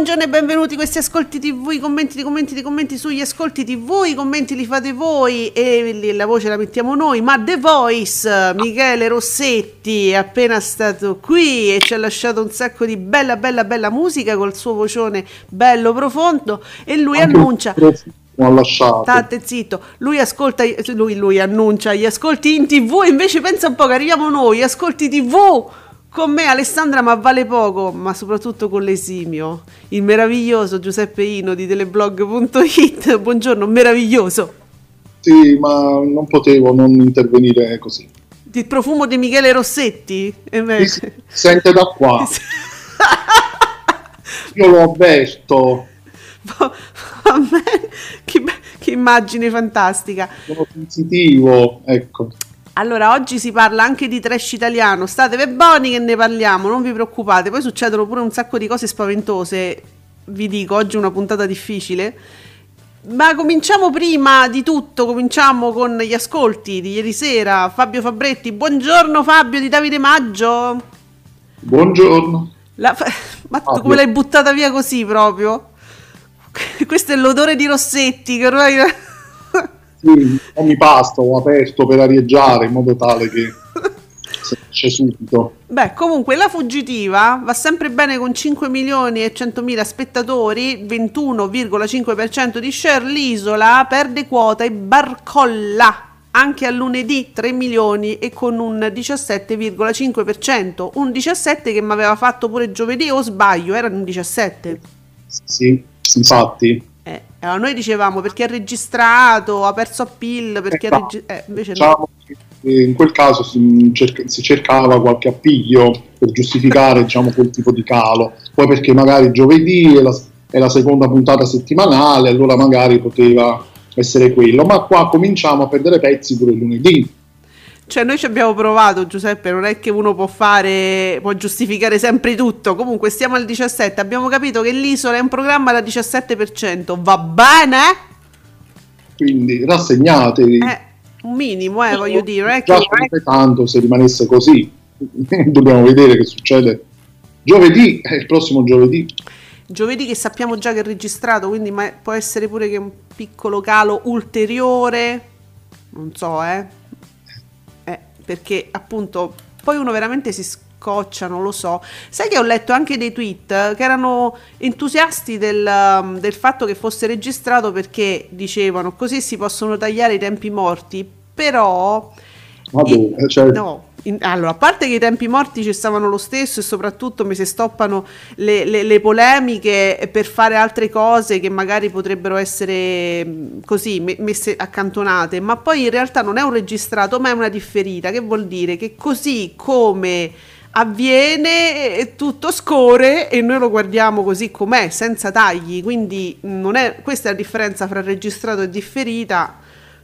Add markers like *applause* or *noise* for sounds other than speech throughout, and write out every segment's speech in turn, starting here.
Buongiorno e benvenuti a questi ascolti TV, i commenti, i commenti, i commenti sugli ascolti TV, i commenti li fate voi e la voce la mettiamo noi, ma The Voice, Michele Rossetti è appena stato qui e ci ha lasciato un sacco di bella bella bella musica col suo vocione bello profondo e lui Anche annuncia ha lasciato. State zitto, lui ascolta, lui, lui annuncia gli ascolti in tv, invece pensa un po' che arriviamo noi, ascolti tv con me Alessandra ma vale poco, ma soprattutto con l'esimio, il meraviglioso Giuseppe Ino di teleblog.it, buongiorno, meraviglioso, Sì, ma non potevo non intervenire così. il profumo di Michele Rossetti? E me- Si sente da qua. *laughs* Io lo avverto. A me, che, che immagine fantastica. Sono sensitivo. Ecco. Allora, oggi si parla anche di trash italiano. Statevi buoni che ne parliamo, non vi preoccupate. Poi succedono pure un sacco di cose spaventose. Vi dico, oggi è una puntata difficile. Ma cominciamo prima di tutto, cominciamo con gli ascolti di ieri sera. Fabio Fabretti, buongiorno Fabio di Davide Maggio. Buongiorno. La *laughs* Ma tu come l'hai buttata via così proprio? *laughs* Questo è l'odore di Rossetti che ormai... Sì, non mi basta, ho aperto per arieggiare in modo tale che *laughs* esce subito. Beh, comunque la fuggitiva va sempre bene con 5 milioni e 100 mila spettatori, 21,5% di share, l'isola perde quota e barcolla anche a lunedì 3 milioni e con un 17,5%, un 17 che mi aveva fatto pure giovedì o sbaglio, era un 17. Sì, infatti. Eh, allora noi dicevamo perché ha registrato, ha perso appeal, perché Esatto. registrato... Eh, invece no. Diciamo che in quel caso si, cerca- si cercava qualche appiglio per giustificare diciamo, quel tipo di calo. Poi perché magari giovedì è la, è la seconda puntata settimanale, allora magari poteva essere quello. Ma qua cominciamo a perdere pezzi pure lunedì. Cioè, noi ci abbiamo provato, Giuseppe. Non è che uno può fare, può giustificare sempre tutto. Comunque, stiamo al 17. Abbiamo capito che l'isola è un programma da 17%. Va bene? Quindi rassegnatevi. Eh, un minimo, eh, voglio dire. Non è. Già tanto se rimanesse così. *laughs* Dobbiamo vedere che succede. Giovedì, è il prossimo giovedì. Giovedì che sappiamo già che è registrato, quindi ma- può essere pure che un piccolo calo ulteriore. Non so, eh. Eh, perché appunto poi uno veramente si scoccia, non lo so. Sai che ho letto anche dei tweet che erano entusiasti del, um, del fatto che fosse registrato perché dicevano così si possono tagliare i tempi morti, però... Vabbè, i- cioè- no, in- allora, a parte che i tempi morti ci stavano lo stesso e soprattutto mi si stoppano le, le- le polemiche per fare altre cose che magari potrebbero essere mh, così me- messe accantonate, ma poi in realtà non è un registrato ma è una differita, che vuol dire? Che così come avviene eh, tutto scorre e noi lo guardiamo così com'è, senza tagli, quindi non è, questa è la differenza fra registrato e differita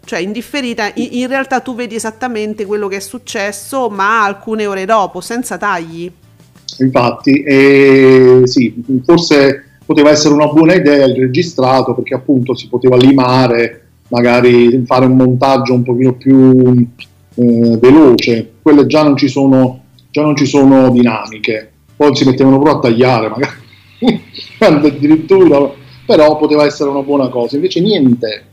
cioè in differita in, realtà tu vedi esattamente quello che è successo ma alcune ore dopo senza tagli Infatti, e sì, forse poteva essere una buona idea il registrato perché appunto si poteva limare, magari fare un montaggio un pochino più eh, veloce. Quelle già non ci sono, già non ci sono dinamiche. Poi si mettevano proprio a tagliare, magari *laughs* addirittura, però poteva essere una buona cosa. Invece niente.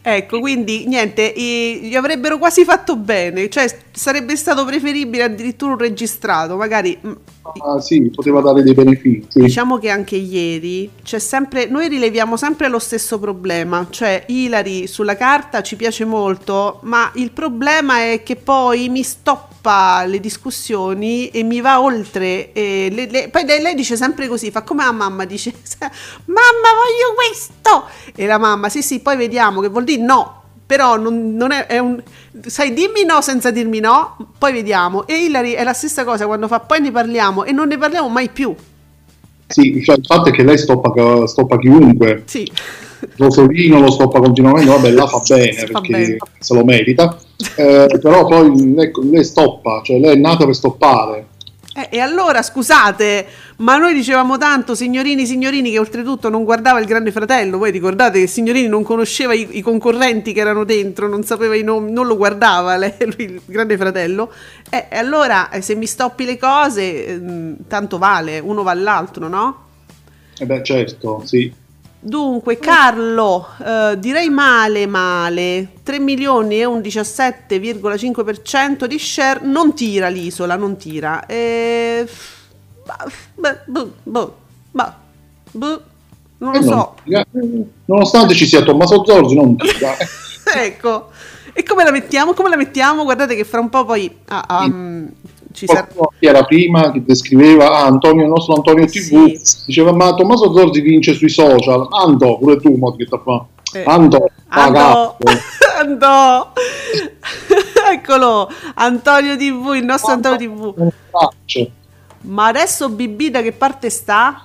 Ecco quindi niente i- gli avrebbero quasi fatto bene cioè sarebbe stato preferibile addirittura un registrato magari mm, Ah, sì, poteva dare dei benefici. Diciamo che anche ieri c'è sempre, noi rileviamo sempre lo stesso problema, cioè Ilari sulla carta ci piace molto, ma il problema è che poi mi stoppa le discussioni e mi va oltre. le- le- poi lei, lei dice sempre così, fa come la mamma, dice *laughs* mamma voglio questo! E la mamma, sì sì, poi vediamo che vuol dire no. Però non, non è, è, un... Sai, dimmi no senza dirmi no, poi vediamo. E Hilary è la stessa cosa quando fa poi ne parliamo e non ne parliamo mai più. Sì, cioè, il fatto è che lei stoppa, stoppa chiunque. Sì. Rosolino lo stoppa continuamente, vabbè, la fa *laughs* bene fa perché bene. se lo merita. Eh, però poi lei, lei stoppa, cioè lei è nata per stoppare eh, e allora scusate, ma noi dicevamo tanto signorini, signorini, che oltretutto non guardava il Grande Fratello. Voi ricordate che signorini non conosceva i, i concorrenti che erano dentro, non sapeva i nomi, non lo guardava *laughs* lei, lui, il Grande Fratello. Eh, e allora eh, se mi stoppi le cose, eh, tanto vale, uno va all'altro, no? Eh beh, certo, sì. Dunque, Carlo, eh, direi male, male. 3 milioni e un 17,5% di share. Non tira l'isola, non tira. E... Beh, boh, boh, boh, boh, non lo so. Nonostante ci sia Tommaso Zorzi, non tira. *laughs* ecco. E come la mettiamo? Come la mettiamo? Guardate che fra un po' poi... Ah, um, ci serve... era prima che descriveva ah, Antonio, il nostro Antonio TV, sì. diceva ma Tommaso Zorzi vince sui social, Anto, pure tu, mo, che sta fa? Eh. Anto, Anto, *laughs* Anto. *laughs* eccolo, Antonio TV, il nostro Antonio TV. Ma adesso BB da che parte sta?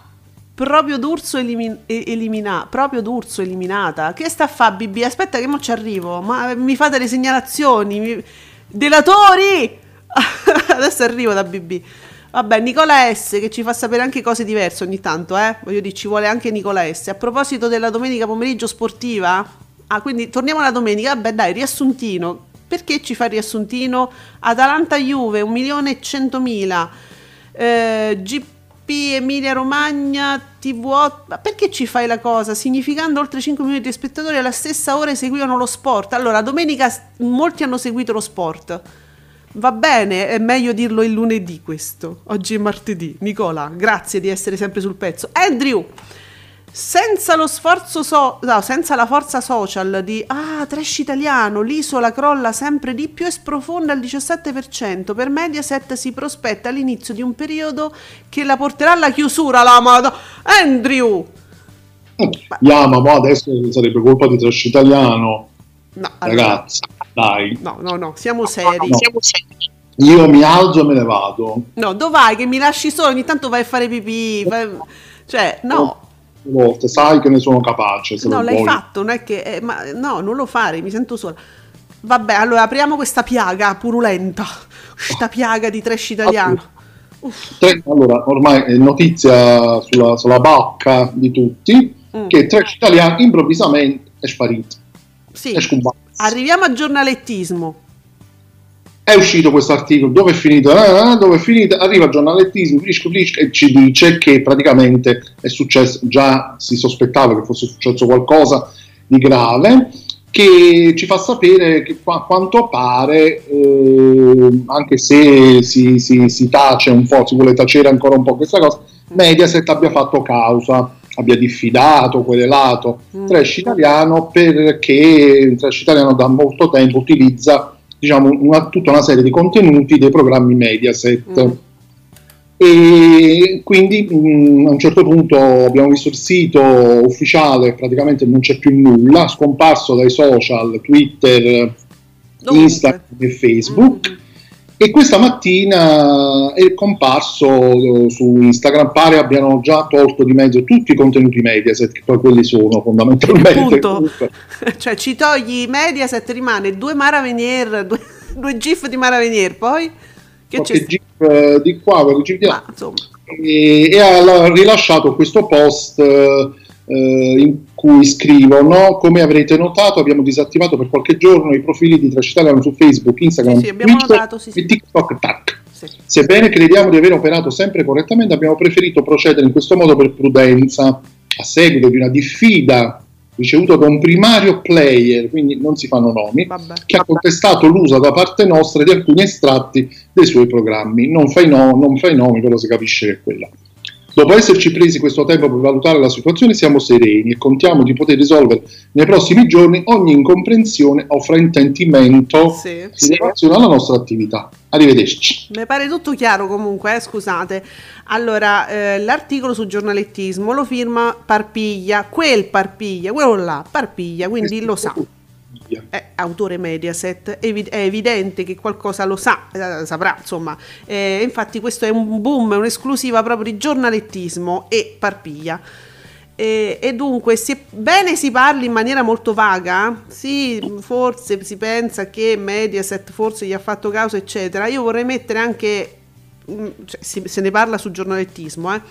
Proprio d'Urso elimin- elimina- proprio d'Urso eliminata. Che sta a fare BB? Aspetta che mo ci arrivo. Ma mi fate le segnalazioni. Mi... Delatori! *laughs* Adesso arrivo da BB. Vabbè, Nicola S che ci fa sapere anche cose diverse ogni tanto, eh? Voglio dire, ci vuole anche Nicola S. A proposito della domenica pomeriggio sportiva, ah, quindi torniamo alla domenica. Vabbè, dai, riassuntino. Perché ci fa riassuntino? Atalanta Juve, 1 milione e 100 mila. Eh, GP Emilia Romagna TV8 ma perché ci fai la cosa significando oltre 5 milioni di spettatori alla stessa ora eseguivano lo sport allora domenica molti hanno seguito lo sport Va bene, è meglio dirlo il lunedì questo. Oggi è martedì. Nicola, grazie di essere sempre sul pezzo. Andrew, senza lo sforzo so- no, senza la forza social di ah, trash italiano, l'isola crolla sempre di più e sprofonda al 17%. Per Mediaset si prospetta l'inizio di un periodo che la porterà alla chiusura la Madonna. Andrew! Yeah, ma adesso sarebbe colpa di trash italiano. No, ragazzi. Dai. No, no, no, siamo seri. No. Siamo seri. Io mi alzo e me ne vado. No, dove vai? Che mi lasci solo? Ogni tanto vai a fare pipì. Fai... Cioè, no. Volte, sai che ne sono capace. no, l'hai vuoi. fatto, non è che. Eh, ma no, non lo fare, mi sento sola. Vabbè, allora apriamo questa piaga purulenta. Questa piaga di trash italiano. Allora, ormai è notizia sulla, sulla bocca di tutti mm. che trash italiano improvvisamente è sparito. Sì. È scomparso. Arriviamo al giornalettismo. È uscito questo articolo, dove è finito? Ah, dove è finito? Arriva il giornalettismo, flisco, flisco, e ci dice che praticamente è successo, già si sospettava che fosse successo qualcosa di grave, che ci fa sapere che a quanto pare, eh, anche se si, si, si tace un po', si vuole tacere ancora un po' questa cosa, Mediaset abbia fatto causa abbia diffidato, querelato mm. Trash Italiano perché il Trash Italiano da molto tempo utilizza diciamo, una, tutta una serie di contenuti dei programmi Mediaset. Mm. E quindi mh, mm, a un certo punto abbiamo visto il sito ufficiale, praticamente non c'è più nulla, scomparso dai social, Twitter, Dove? Instagram e Facebook. Mm e questa mattina è comparso eh, su Instagram, pare abbiano già tolto di mezzo tutti i contenuti Mediaset, che poi quelli sono fondamentalmente. *laughs* cioè ci togli Mediaset, rimane due Mara Venier, due, *laughs* due GIF di Mara Venier, poi che c'è? GIF eh, di qua, GIF di là. E, e, ha rilasciato questo post eh, in cui scrivono come avrete notato abbiamo disattivato per qualche giorno i profili di Trash Italiano su Facebook, Instagram, sì, sì, Twitter notato, sì, e TikTok Tac. Sebbene crediamo di aver operato sempre correttamente abbiamo preferito procedere in questo modo per prudenza a seguito di una diffida ricevuta da un primario player, quindi non si fanno nomi, vabbè, che vabbè. ha contestato l'uso da parte nostra di alcuni estratti dei suoi programmi. Non fai, no, non fai nomi, però si capisce che è quella. Dopo esserci presi questo tempo per valutare la situazione, siamo sereni e contiamo di poter risolvere nei prossimi giorni ogni incomprensione o fraintendimento sì, in relazione alla nostra attività. Arrivederci. Mi pare tutto chiaro comunque, eh, scusate. Allora, eh, l'articolo sul giornalettismo lo firma Parpiglia, quel Parpiglia, quello là, Parpiglia, quindi lo sa. Parpiglia. È autore Mediaset, è, evi- è evidente che qualcosa lo sa, eh, saprà insomma. Eh, infatti questo è un boom, è un'esclusiva proprio di giornalettismo e Parpiglia. E, e dunque, sebbene si parli in maniera molto vaga, sì, forse si pensa che Mediaset forse gli ha fatto caso, eccetera. Io vorrei mettere anche, mm, cioè, se ne parla sul giornalettismo, eh,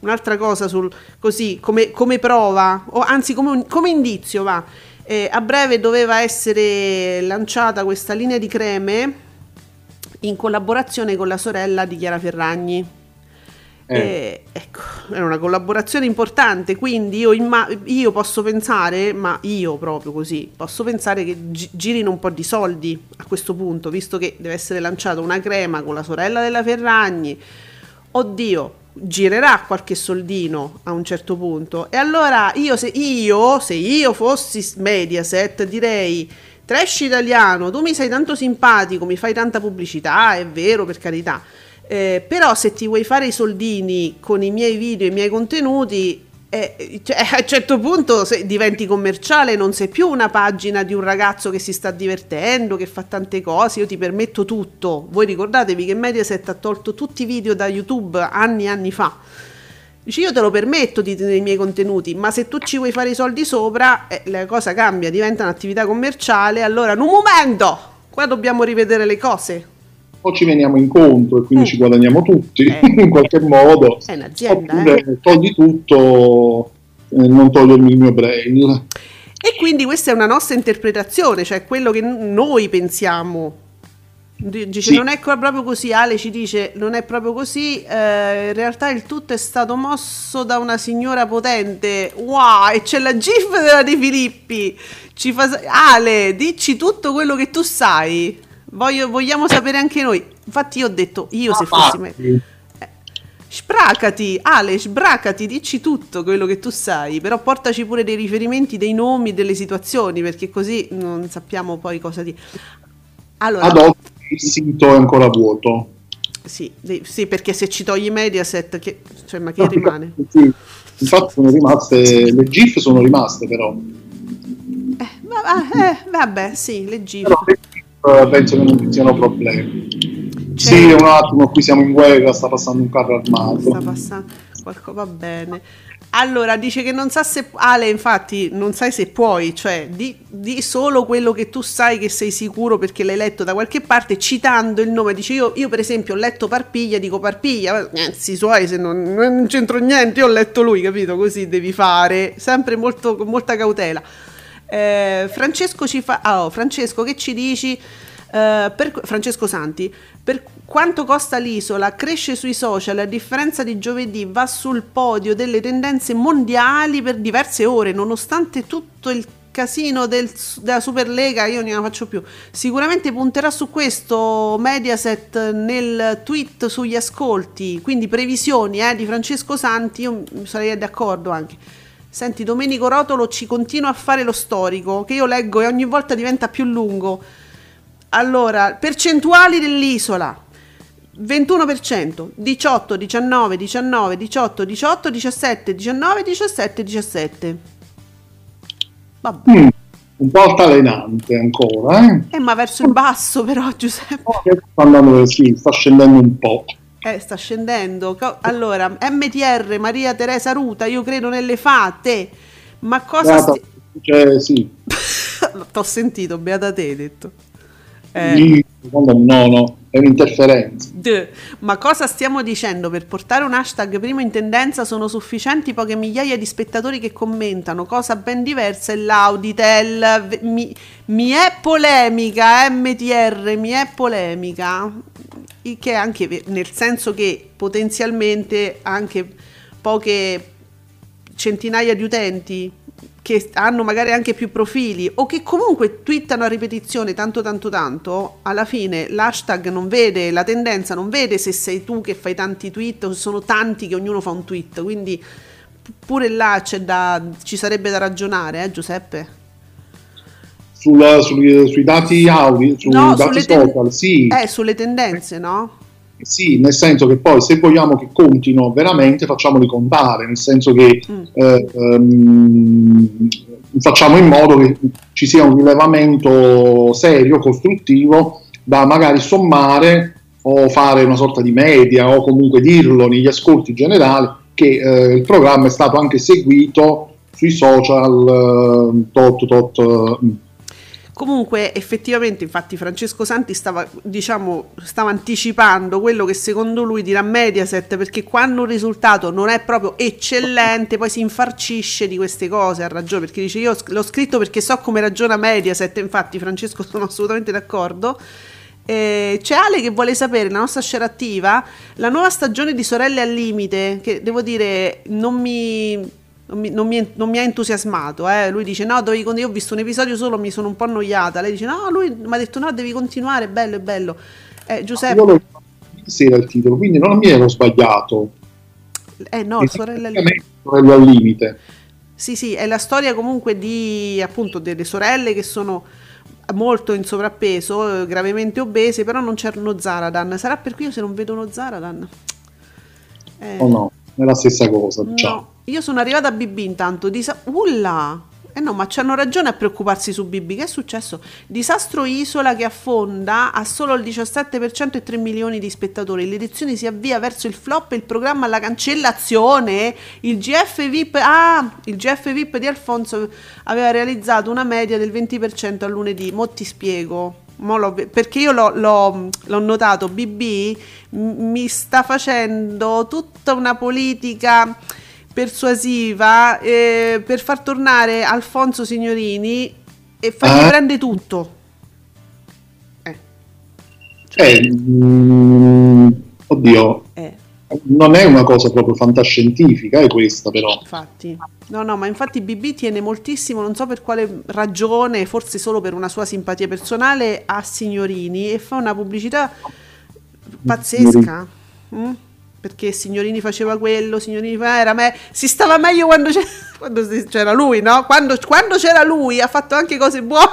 un'altra cosa sul, così come, come prova, o anzi come, come indizio, va. Eh, a breve doveva essere lanciata questa linea di creme in collaborazione con la sorella di Chiara Ferragni eh. Eh, ecco, è una collaborazione importante, quindi io, imma- io, posso pensare, ma io proprio così, posso pensare che gi- girino un po' di soldi a questo punto, visto che deve essere lanciata una crema con la sorella della Ferragni. Oddio, girerà qualche soldino a un certo punto. E allora io se io, se io fossi Mediaset, direi trash italiano, tu mi sei tanto simpatico, mi fai tanta pubblicità, è vero, per carità eh, però se ti vuoi fare i soldini con i miei video, i miei contenuti, eh, cioè, a un certo punto diventi commerciale, non sei più una pagina di un ragazzo che si sta divertendo, che fa tante cose, io ti permetto tutto. Voi ricordatevi che Mediaset ha tolto tutti i video da YouTube anni e anni fa. Dici io te lo permetto di tenere i miei contenuti, ma se tu ci vuoi fare i soldi sopra, eh, la cosa cambia, diventa un'attività commerciale, allora in un momento, qua dobbiamo rivedere le cose o ci veniamo incontro e quindi mm. ci guadagniamo tutti eh. *laughs* in qualche modo, oppure eh. togli tutto, eh, non togliermi il mio brain. E quindi questa è una nostra interpretazione, cioè quello che noi pensiamo. Dice sì. non è proprio così, Ale ci dice non è proprio così, eh, in realtà il tutto è stato mosso da una signora potente, wow, e c'è la gif della De Filippi, ci fa... Ale, dici tutto quello che tu sai. Voglio, vogliamo sapere anche noi. Infatti, io ho detto io se fossi me. Eh, spracati, Ale, sbracati, dici tutto quello che tu sai, però portaci pure dei riferimenti, dei nomi, delle situazioni, perché così non sappiamo poi cosa dire. Allora, Ad oggi il sito è ancora vuoto. Sì, sì, perché se ci togli Mediaset, che, cioè, ma che no, rimane? *laughs* Sì, infatti sono rimaste, le GIF sono rimaste però. Eh, va, eh, vabbè, sì, le GIF. Però, penso che non ci siano problemi. C'è... Sì, un attimo, qui siamo in guerra, sta passando un carro armato. Sta passando qualcosa, va bene. Allora, dice che non sa se... Ale, infatti, non sai se puoi, cioè, di, di, solo quello che tu sai che sei sicuro perché l'hai letto da qualche parte, citando il nome. Dice, io, io per esempio ho letto Parpiglia, dico Parpiglia, anzi, suoi, se non, non c'entro niente, io ho letto lui, capito? Così devi fare, sempre molto, con molta cautela. Eh, Francesco, fa, oh, Francesco, che ci dici? Uh, per, Francesco Santi, per quanto costa l'isola, cresce sui social, a differenza di giovedì va sul podio delle tendenze mondiali per diverse ore, nonostante tutto il casino del, della Superlega, io non ne faccio più. Sicuramente punterà su questo Mediaset nel tweet sugli ascolti, quindi previsioni eh, di Francesco Santi, io sarei d'accordo anche. Senti, Domenico Rotolo ci continua a fare lo storico, che io leggo e ogni volta diventa più lungo. Allora, percentuali dell'isola. 21%, 18, 19, 19, 18, 18, 17, 19, 17, 17. Vabbè. Mm, un po' altalenante ancora, eh? Eh, ma verso il basso però, Giuseppe. Oh, sta andando, sì, sta scendendo un po'. Eh, sta scendendo. Allora, MTR, Maria Teresa Ruta, io credo nelle fate. Ma cosa... Beata, sti... cioè, sì. *laughs* T'ho sentito, beata te, hai detto. Eh. No, no, è un'interferenza. De. Ma cosa stiamo dicendo? Per portare un hashtag primo in tendenza sono sufficienti poche migliaia di spettatori che commentano, cosa ben diversa è l'Auditel. Mi, mi è polemica, MTR, mi è polemica che è anche nel senso che potenzialmente anche poche centinaia di utenti che hanno magari anche più profili o che comunque twittano a ripetizione tanto tanto tanto, alla fine l'hashtag non vede, la tendenza non vede se sei tu che fai tanti tweet o se sono tanti che ognuno fa un tweet, quindi pure là da, ci sarebbe da ragionare, eh Giuseppe? Sulla, sui, sui, dati audio, sui no, dati social, ten- sì. Eh, sulle tendenze, no? Sì, nel senso che poi se vogliamo che contino veramente facciamoli contare, nel senso che mm. eh, um, facciamo in modo che ci sia un rilevamento serio, costruttivo, da magari sommare o fare una sorta di media o comunque dirlo negli ascolti generali che eh, il programma è stato anche seguito sui social eh, tot, tot, mm. Comunque, effettivamente, infatti, Francesco Santi stava, diciamo, stava anticipando quello che secondo lui dirà Mediaset, perché quando un risultato non è proprio eccellente, poi si infarcisce di queste cose. Ha ragione, perché dice: Io l'ho scritto perché so come ragiona Mediaset. Infatti, Francesco, *laughs* sono assolutamente d'accordo. Eh, c'è Ale che vuole sapere, la nostra scena attiva, la nuova stagione di Sorelle al Limite, che devo dire non mi non mi, non mi, non mi ha entusiasmato. Eh. Lui dice: No, dovevi, io ho visto un episodio solo, mi sono un po' annoiata. Lei dice: No, lui mi ha detto: No, devi continuare, è bello, è bello. Eh, Giuseppe. Io sì, era il titolo, quindi non mi ero sbagliato. Eh no, sorelle al limite. Sorelle al limite. Sì, sì, è la storia comunque di appunto delle sorelle che sono molto in sovrappeso, gravemente obese, però non c'è uno Zaradan. Sarà per cui io se non vedo uno Zaradan. Eh. Oh no, è la stessa cosa. Diciamo. No. Io sono arrivata a BB intanto. Disa- Ulla! Eh no, ma c'hanno ragione a preoccuparsi su BB. Che è successo? Disastro Isola che affonda ha solo il 17% e 3 milioni di spettatori. L'edizione si avvia verso il flop e il programma alla cancellazione. Il GF VIP, ah, il GF VIP di Alfonso aveva realizzato una media del 20% a lunedì. Mo ti spiego. Perché io l'ho, l'ho, l'ho notato. BB mi sta facendo tutta una politica persuasiva eh, per far tornare Alfonso Signorini e fargli ah. prendere tutto. Eh. Cioè, eh, mm, oddio. Eh. Non è una cosa proprio fantascientifica, è questa però. Infatti, no, no, ma infatti BB tiene moltissimo, non so per quale ragione, forse solo per una sua simpatia personale, a Signorini e fa una pubblicità pazzesca. Mm? perché Signorini faceva quello, Signorini fa, era me, si stava meglio quando c'era, *laughs* quando c'era lui, no? Quando, quando, c'era lui ha fatto anche cose buone.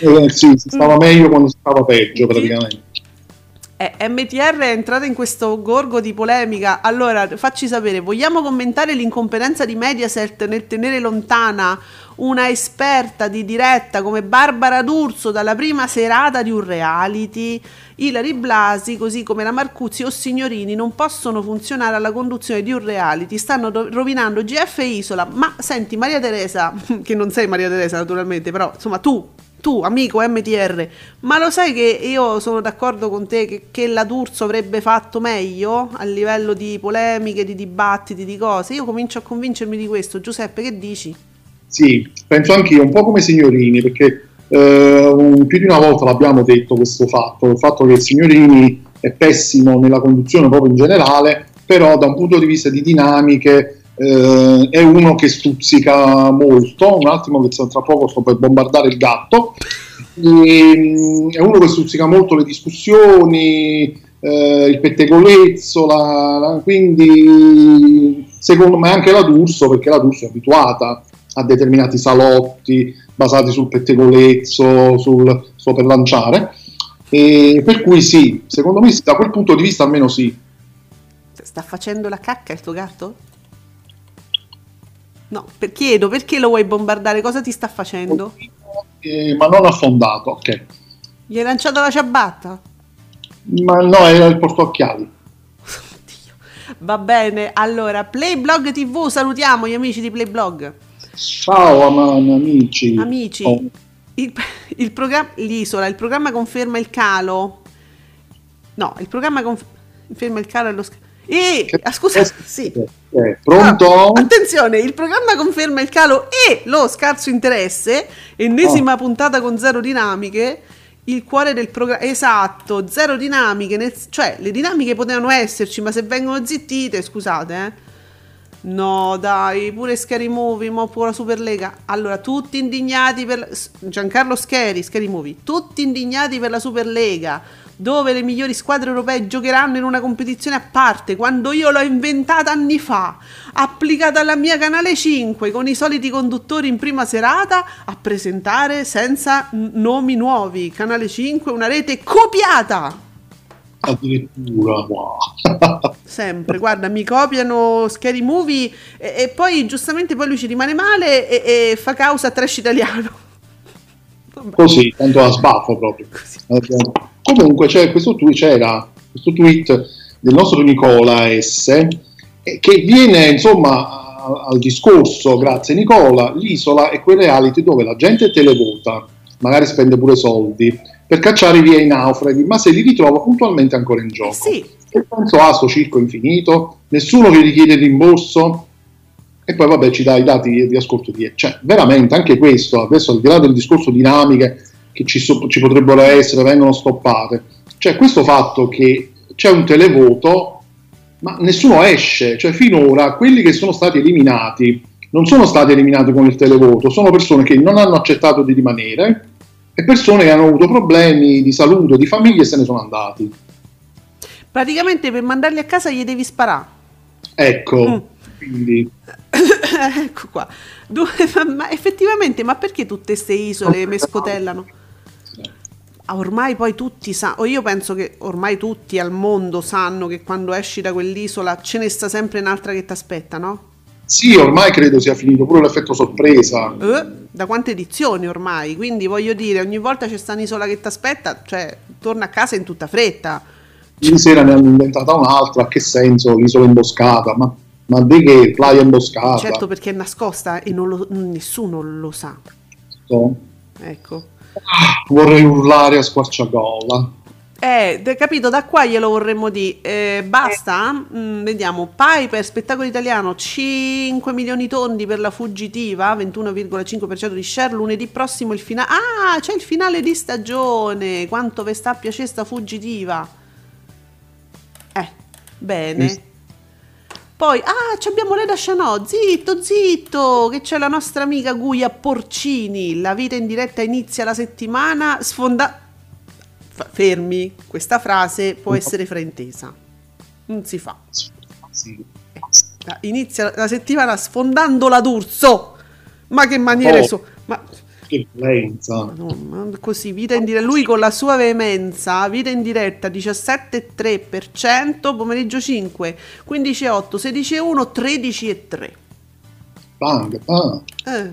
Eh, sì, si stava mm. meglio quando stava peggio praticamente. Eh, MTR è entrata in questo gorgo di polemica. Allora, facci sapere, vogliamo commentare l'incompetenza di Mediaset nel tenere lontana una esperta di diretta come Barbara D'Urso dalla prima serata di un reality? Ilari Blasi, così come la Marcuzzi o Signorini, non possono funzionare alla conduzione di un reality, stanno rovinando GF e Isola. Ma senti, Maria Teresa, *laughs* che non sei Maria Teresa naturalmente, però insomma tu, tu amico MTR, ma lo sai che io sono d'accordo con te che, che la D'Urso avrebbe fatto meglio a livello di polemiche, di dibattiti, di cose? Io comincio a convincermi di questo. Giuseppe, che dici? Sì, penso anch'io, un po' come Signorini, perché eh, più di una volta l'abbiamo detto questo fatto, il fatto che Signorini è pessimo nella conduzione proprio in generale, però da un punto di vista di dinamiche eh, è uno che stuzzica molto, un attimo che tra poco sto per bombardare il gatto, e, mm, è uno che stuzzica molto le discussioni, eh, il pettegolezzo, la, la, quindi secondo me anche la D'Urso, perché la D'Urso è abituata a determinati salotti, basati sul pettegolezzo, sul sto per lanciare. E per cui sì, secondo me da quel punto di vista almeno sì. Sta facendo la cacca il tuo gatto? No, per, chiedo perché lo vuoi bombardare? Cosa ti sta facendo? Eh, ma non affondato, ok. Gli hai lanciato la ciabatta? Ma no, era il portocchiali. Oddio. *laughs* Va bene, allora, Playblog TV, salutiamo gli amici di Playblog. Ciao amici. Amici, oh. il, il programma, l'isola, il programma conferma il calo. No, il programma conferma il calo allo scalo. E, ah, scusa, eh, sì. Eh, pronto? Ah, attenzione, il programma conferma il calo e lo scarso interesse, ennesima oh. puntata con zero dinamiche, il cuore del programma, esatto, zero dinamiche, nel, cioè le dinamiche potevano esserci, ma se vengono zittite, scusate, eh No, dai, pure Scary Movie, ma pure la Superlega. Allora, tutti indignati per Giancarlo Scary, Scary Movie, tutti indignati per la Superlega, dove le migliori squadre europee giocheranno in una competizione a parte, quando io l'ho inventata anni fa, applicata alla mia canale 5 con i soliti conduttori in prima serata a presentare senza nomi nuovi. Canale 5, una rete copiata. Addirittura, wow *laughs* Sempre, guarda, mi copiano Scary Movie e, e poi giustamente poi lui ci rimane male e, e fa causa a trash italiano. Vabbè. Così, tanto a sbaffo proprio. Così. Comunque c'è questo tweet, c'era questo tweet del nostro Nicola S eh, che viene insomma al discorso, grazie Nicola, l'isola è quel reality dove la gente televota, magari spende pure soldi, per cacciare via i naufraghi, ma se li ritrova puntualmente ancora in gioco. sì, Che senso ha sto circo infinito? Nessuno che richiede il rimborso? E poi vabbè ci dà i dati di, di ascolto di... Cioè, veramente anche questo, adesso al di là del discorso dinamiche che ci, so- ci potrebbero essere, vengono stoppate, cioè questo fatto che c'è un televoto, ma nessuno esce, cioè finora quelli che sono stati eliminati non sono stati eliminati con il televoto, sono persone che non hanno accettato di rimanere e persone che hanno avuto problemi di salute, di famiglia e se ne sono andati. praticamente per mandarli a casa gli devi sparare. Ecco, Mm. quindi *coughs* ecco qua. Due- *laughs* ma effettivamente, ma perché tutte queste isole mescotellano? Ah, Ormai poi tutti sanno, io penso che ormai tutti al mondo sanno che quando esci da quell'isola ce ne sta sempre un'altra che ti aspetta, no? sì, ormai credo sia finito pure l'effetto sorpresa. Eh, da quante edizioni ormai? Quindi voglio dire, ogni volta c'è sta un'isola che ti aspetta, cioè torna a casa in tutta fretta. Ieri sera ne hanno inventata un'altra, a che senso? L'isola imboscata, ma, ma di che? Playa imboscata? Certo perché è nascosta e non lo- nessuno lo sa. Certo. Ecco. Vorrei urlare a squarciagola. Eh, capito, da qua glielo vorremmo dire. Eh, basta? Mm, vediamo. Piper, spettacolo italiano, 5 milioni tondi per la fuggitiva, 21,5% di share. Lunedì prossimo il finale. Ah, c'è il finale di stagione. Quanto vi sta a piacere sta fuggitiva? Eh, bene. Poi, ah, abbiamo Leda Chanò, zitto, zitto, che c'è la nostra amica Guia Porcini. La vita in diretta inizia la settimana sfonda... Fa- Fermi, questa frase può essere fraintesa. Non si fa. Sì. La- Inizia la settimana sfondando la d'Urso. Ma che maniere Oh. so... Ma... Che violenza. Così, vita in diretta, lui con la sua veemenza, vita in diretta 17,3%, pomeriggio 5, 15,8, 16,1, 13,3. Bang, bang. Eh.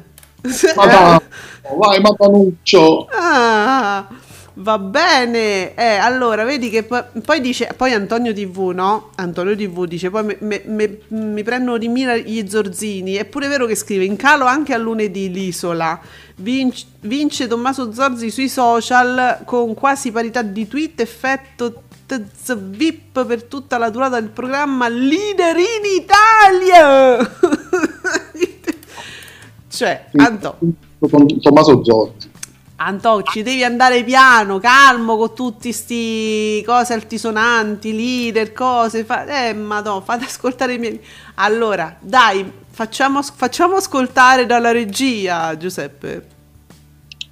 Ma dai, *laughs* vai, ma Panuccio. Ah, va bene. Eh, allora, vedi che poi, poi dice, poi Antonio TV, no? Antonio TV dice, poi me- me- me- mi prendono di mira gli zorzini. È pure vero che scrive, in calo anche a lunedì l'isola. Vince, vince Tommaso Zorzi sui social con quasi parità di tweet, effetto VIP per tutta la durata del programma Leader in Italia. *laughs* cioè, Antonio. Tommaso Zorzi. Anto, ci devi andare piano, calmo con tutti sti cose altisonanti, leader, cose. Fa... Eh, madonna, fate ascoltare i miei. Allora, dai, facciamo, facciamo ascoltare dalla regia, Giuseppe.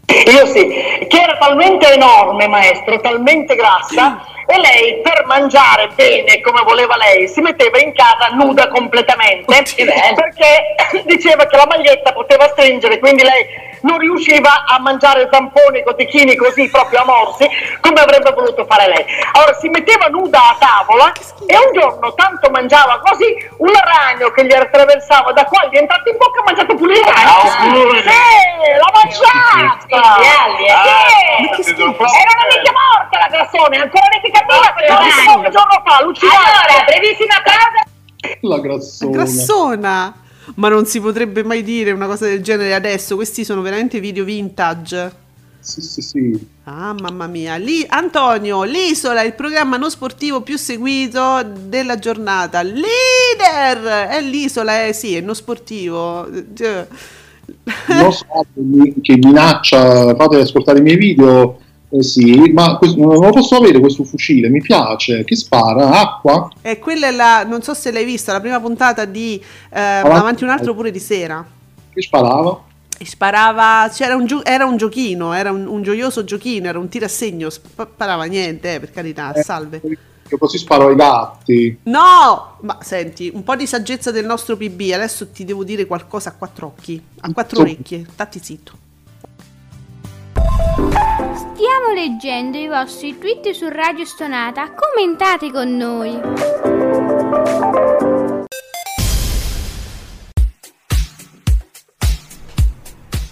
Io sì, che era talmente enorme, maestro, talmente grassa, e lei per mangiare bene come voleva lei si metteva in casa nuda completamente perché *coughs* diceva che la maglietta poteva stringere, quindi lei non riusciva a mangiare zamponi, cotechini così proprio a morsi come avrebbe voluto fare lei. Allora si metteva nuda a tavola e un giorno tanto mangiava così un ragno che gli attraversava da qua, gli è entrato in bocca e ha mangiato pure il ragno. Sì, l'ha mangiata! Sì! schifo. E non è mica morta la grassone, ancora ne mica viva qualche giorno fa, lucidata. Allora, brevissima cosa. La La grassona. Ma non si potrebbe mai dire una cosa del genere adesso. Questi sono veramente video vintage. Sì, sì, sì. Ah, mamma mia. Lì, Antonio, l'isola, il programma non sportivo più seguito della giornata. Leader! È l'isola, eh sì, è non sportivo. Non so che minaccia, fate ascoltare i miei video. Eh sì, ma questo- non lo posso avere questo fucile, mi piace. Che spara? Acqua? E quella è la, non so se l'hai vista, la prima puntata di eh, Avanti. Avanti un altro pure di sera. Che sparava? Sparava, c'era un, gio- era un giochino, era un, un gioioso giochino, era un tirassegno, sp- sparava niente, eh, per carità, Eh, salve. Che così sparo ai gatti. No! Ma senti, un po' di saggezza del nostro PB, adesso ti devo dire qualcosa a quattro occhi, a quattro orecchie, stati zitto. Stiamo leggendo i vostri tweet su Radio Stonata. Commentate con noi.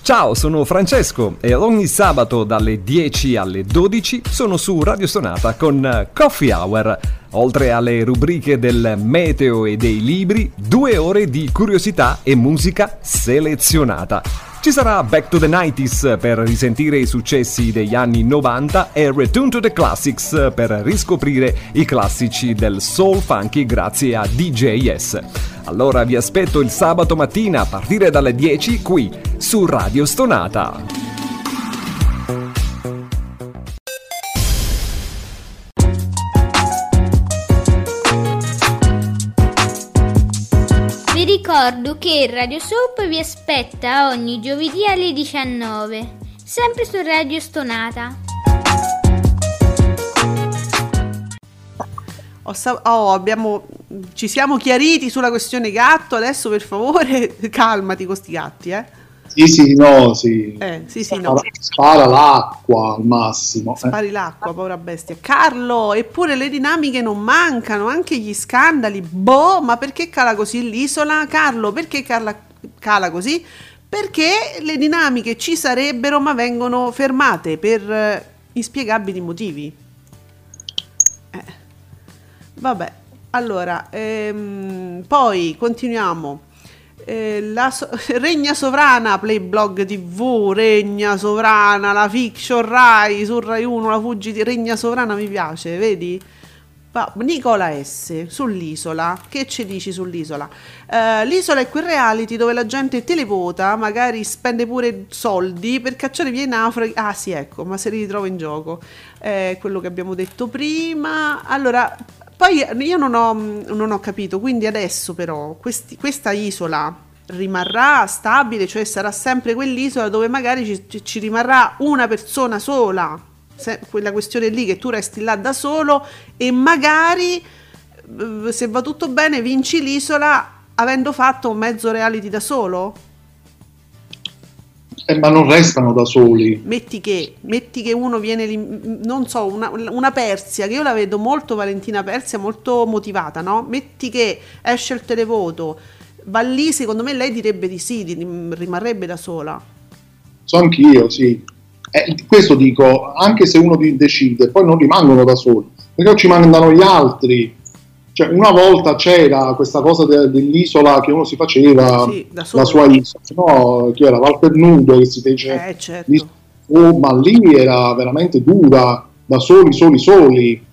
Ciao, sono Francesco e ogni sabato dalle 10 alle 12 sono su Radio Sonata con Coffee Hour. Oltre alle rubriche del meteo e dei libri, due ore di curiosità e musica selezionata. Ci sarà Back to the 90s per risentire i successi degli anni 90 e Return to the Classics per riscoprire i classici del soul funky grazie a DJS. Allora vi aspetto il sabato mattina a partire dalle 10 qui su Radio Stonata. Ricordo che Radio Soap vi aspetta ogni giovedì alle 19, sempre su Radio Stonata. Sa- oh, abbiamo, ci siamo chiariti sulla questione gatto, adesso per favore *laughs* calmati con sti gatti, eh. Sì, sì, no, sì. Eh, sì, sì, no. Spara, l'acqua al massimo. eh. Spari l'acqua, povera bestia. Carlo, eppure le dinamiche non mancano, anche gli scandali. Boh, ma perché cala così l'isola? Carlo, perché cala, cala così? Perché le dinamiche ci sarebbero, ma vengono fermate per eh, inspiegabili motivi. Eh. Vabbè, allora, ehm, poi continuiamo. Eh, la so- *laughs* Regna Sovrana, Playblog TV, Regna Sovrana, la fiction Rai, su Rai 1, la Fuggiti, Regna Sovrana mi piace, vedi? Nicola S. sull'isola, che ci dici sull'isola? Eh, l'isola è quel reality dove la gente televota, magari spende pure soldi per cacciare via i naufraghi. Ah sì, ecco, ma se li ritrova in gioco. È quello che abbiamo detto prima. Allora, poi io non ho, non ho capito, quindi adesso però questi- questa isola rimarrà stabile, cioè sarà sempre quell'isola dove magari ci, ci- rimarrà una persona sola, Se- quella questione lì che tu resti là da solo e magari eh, se va tutto bene vinci l'isola avendo fatto un mezzo reality da solo? Eh, ma non restano da soli. Metti che, metti che uno viene, non so, una, una Persia, che io la vedo molto Valentina Persia, molto motivata, no? Metti che esce il televoto, va lì, secondo me lei direbbe di sì, rimarrebbe da sola. So anch'io, sì. Eh, questo dico, anche se uno decide, poi non rimangono da soli, perché ci mandano gli altri. Cioè, una volta c'era questa cosa de- dell'isola che uno si faceva Sì, la sua isola, no? Che era Valpernudo che si fece Eh, certo. l'isola. Oh, ma lì era veramente dura, da soli, soli, soli.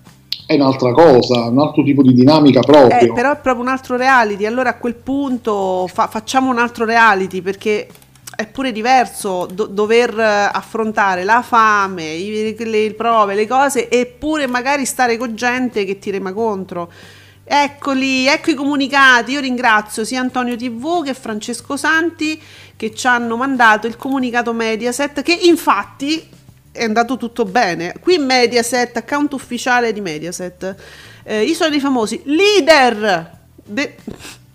È un'altra cosa, un altro tipo di dinamica proprio. Eh, però è proprio un altro reality, allora a quel punto fa- facciamo un altro reality perché è pure diverso do- dover eh, affrontare la fame, i- le prove, le cose eppure magari stare con gente che ti rema contro. Eccoli, ecco i comunicati. Io ringrazio sia Antonio TV che Francesco Santi che ci hanno mandato il comunicato Mediaset che infatti è andato tutto bene. Qui Mediaset, account ufficiale di Mediaset. Eh, Isola dei Famosi, leader de-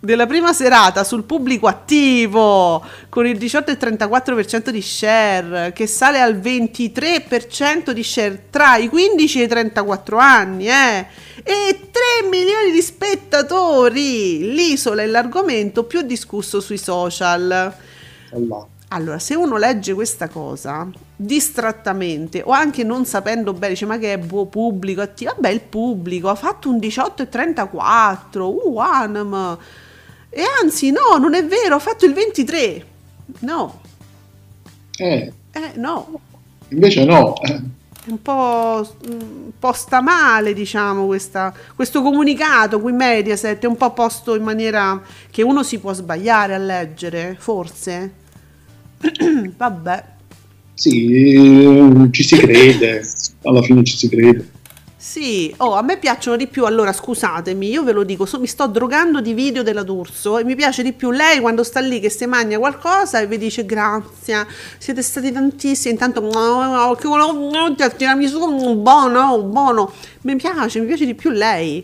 della prima serata sul pubblico attivo con il 18,34% di share che sale al 23% di share tra i 15 e i 34 anni eh. e 3 milioni di spettatori l'isola è l'argomento più discusso sui social allora, se uno legge questa cosa distrattamente o anche non sapendo bene, dice ma che è buo pubblico attivo, vabbè il pubblico ha fatto un 18,34, uh, Anam. E anzi no, non è vero, ha fatto il 23. No, Eh, eh no, invece no. È un po', un po' sta male, diciamo, questa- questo comunicato qui Mediaset è un po' posto in maniera che uno si può sbagliare a leggere, forse. *clears throat* Vabbè. Sì, eh, ci si crede, alla fine ci si crede. Sì, oh, a me piacciono di più, allora scusatemi, io ve lo dico, so- mi sto drogando di video della D'Urso e mi piace di più lei quando sta lì che si mangia qualcosa e vi dice grazie, siete stati tantissimi, intanto "Oh, che volevo- tiramisù, buono, buono, mi piace, mi piace di più lei.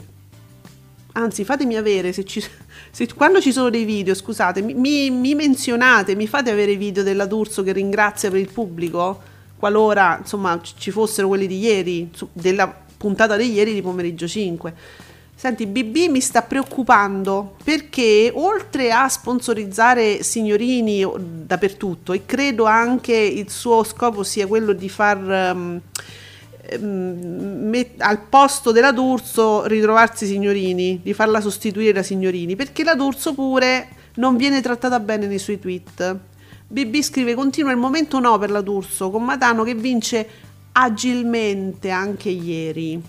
Anzi, fatemi avere, se ci, se- quando ci sono dei video, scusate, mi, mi- menzionate, mi fate avere i video della D'Urso che ringrazia per il pubblico? qualora insomma ci fossero quelli di ieri, su- della puntata di ieri di pomeriggio 5. Senti, BB mi sta preoccupando perché oltre a sponsorizzare signorini dappertutto e credo anche il suo scopo sia quello di far ehm, met- al posto della D'Urso ritrovarsi signorini, di farla sostituire da signorini, perché la D'Urso pure non viene trattata bene nei suoi tweet. BB scrive continua il momento no per la D'Urso con Matano che vince agilmente anche ieri.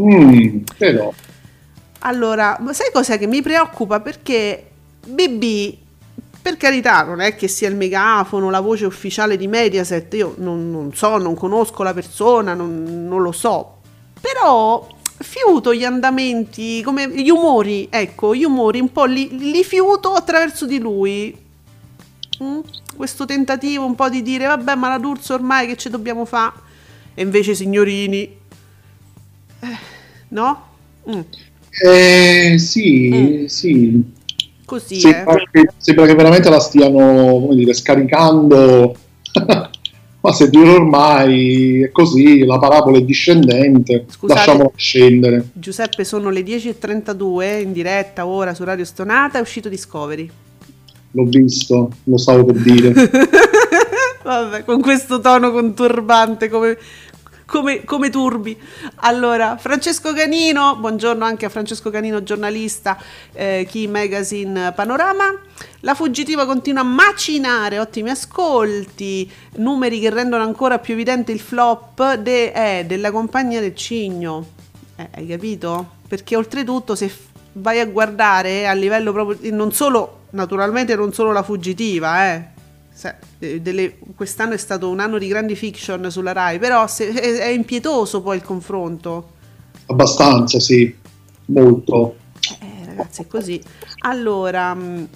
Mm, però, Allora, sai cos'è che mi preoccupa? Perché BB, per carità, non è che sia il megafono, la voce ufficiale di Mediaset, io non, non so, non conosco la persona, non, non lo so, però fiuto gli andamenti, come gli umori, ecco, gli umori un po' li, li fiuto attraverso di lui. Mm? Questo tentativo un po' di dire, vabbè, ma la D'Urso ormai che ci dobbiamo fare? E invece, signorini, eh, no? Mm, eh, sì, sì. così, eh. Sembra, che, sembra che veramente la stiano, come dire, scaricando. *laughs* Ma se dire ormai è così, la parabola è discendente, Scusate. lasciamola scendere. Giuseppe, sono le 10.32 in diretta ora su Radio Stonata, è uscito Discovery. L'ho visto, lo stavo per dire. *laughs* Vabbè, con questo tono conturbante come, come, come turbi. Allora, Francesco Canino, buongiorno anche a Francesco Canino, giornalista, eh, Key Magazine Panorama. La fuggitiva continua a macinare, ottimi ascolti, numeri che rendono ancora più evidente il flop de- eh, della compagnia del cigno. Eh, hai capito? Perché oltretutto se vai a guardare a livello proprio, non solo, naturalmente non solo la fuggitiva, eh, delle- quest'anno è stato un anno di grandi fiction sulla Rai, però se- è, è impietoso poi il confronto. Abbastanza, sì, molto. Eh, ragazzi, è così. Allora, mh,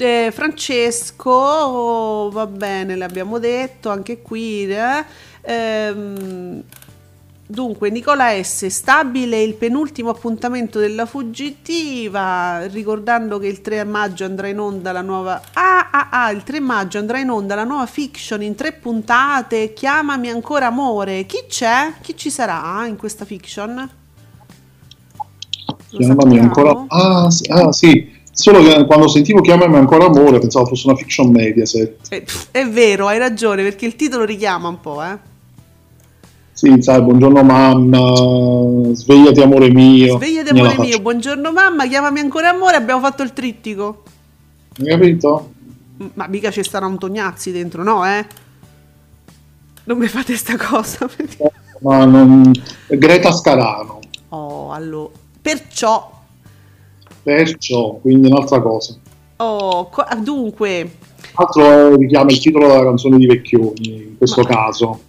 eh, Francesco, oh, va bene, l'abbiamo detto anche qui. eh. Ehm, dunque, Nicola S. Stabile il penultimo appuntamento della fuggitiva. Ricordando che il 3 maggio andrà in onda la nuova. Ah, ah, ah, il 3 maggio andrà in onda la nuova fiction in tre puntate. Chiamami ancora amore. Chi c'è? Chi ci sarà in questa fiction? Lo Chiamami sappiamo? ancora. Ah, sì, ah, sì. Solo che quando sentivo Chiamami ancora amore pensavo fosse una fiction Mediaset. Eh, pff, è vero, hai ragione, perché il titolo richiama un po', eh. Sì, sai, buongiorno mamma, svegliati amore mio. Svegliati amore mio, buongiorno mamma, chiamami ancora amore, abbiamo fatto il trittico. Hai capito? Ma mica ci stanno Antognazzi dentro, no, eh? Non mi fate sta cosa. *laughs* Ma non... Greta Scarano, oh, allora. Perciò, perciò, quindi un'altra cosa. oh, co- dunque, Altro richiama il titolo della canzone di Vecchioni, in questo Ma- caso.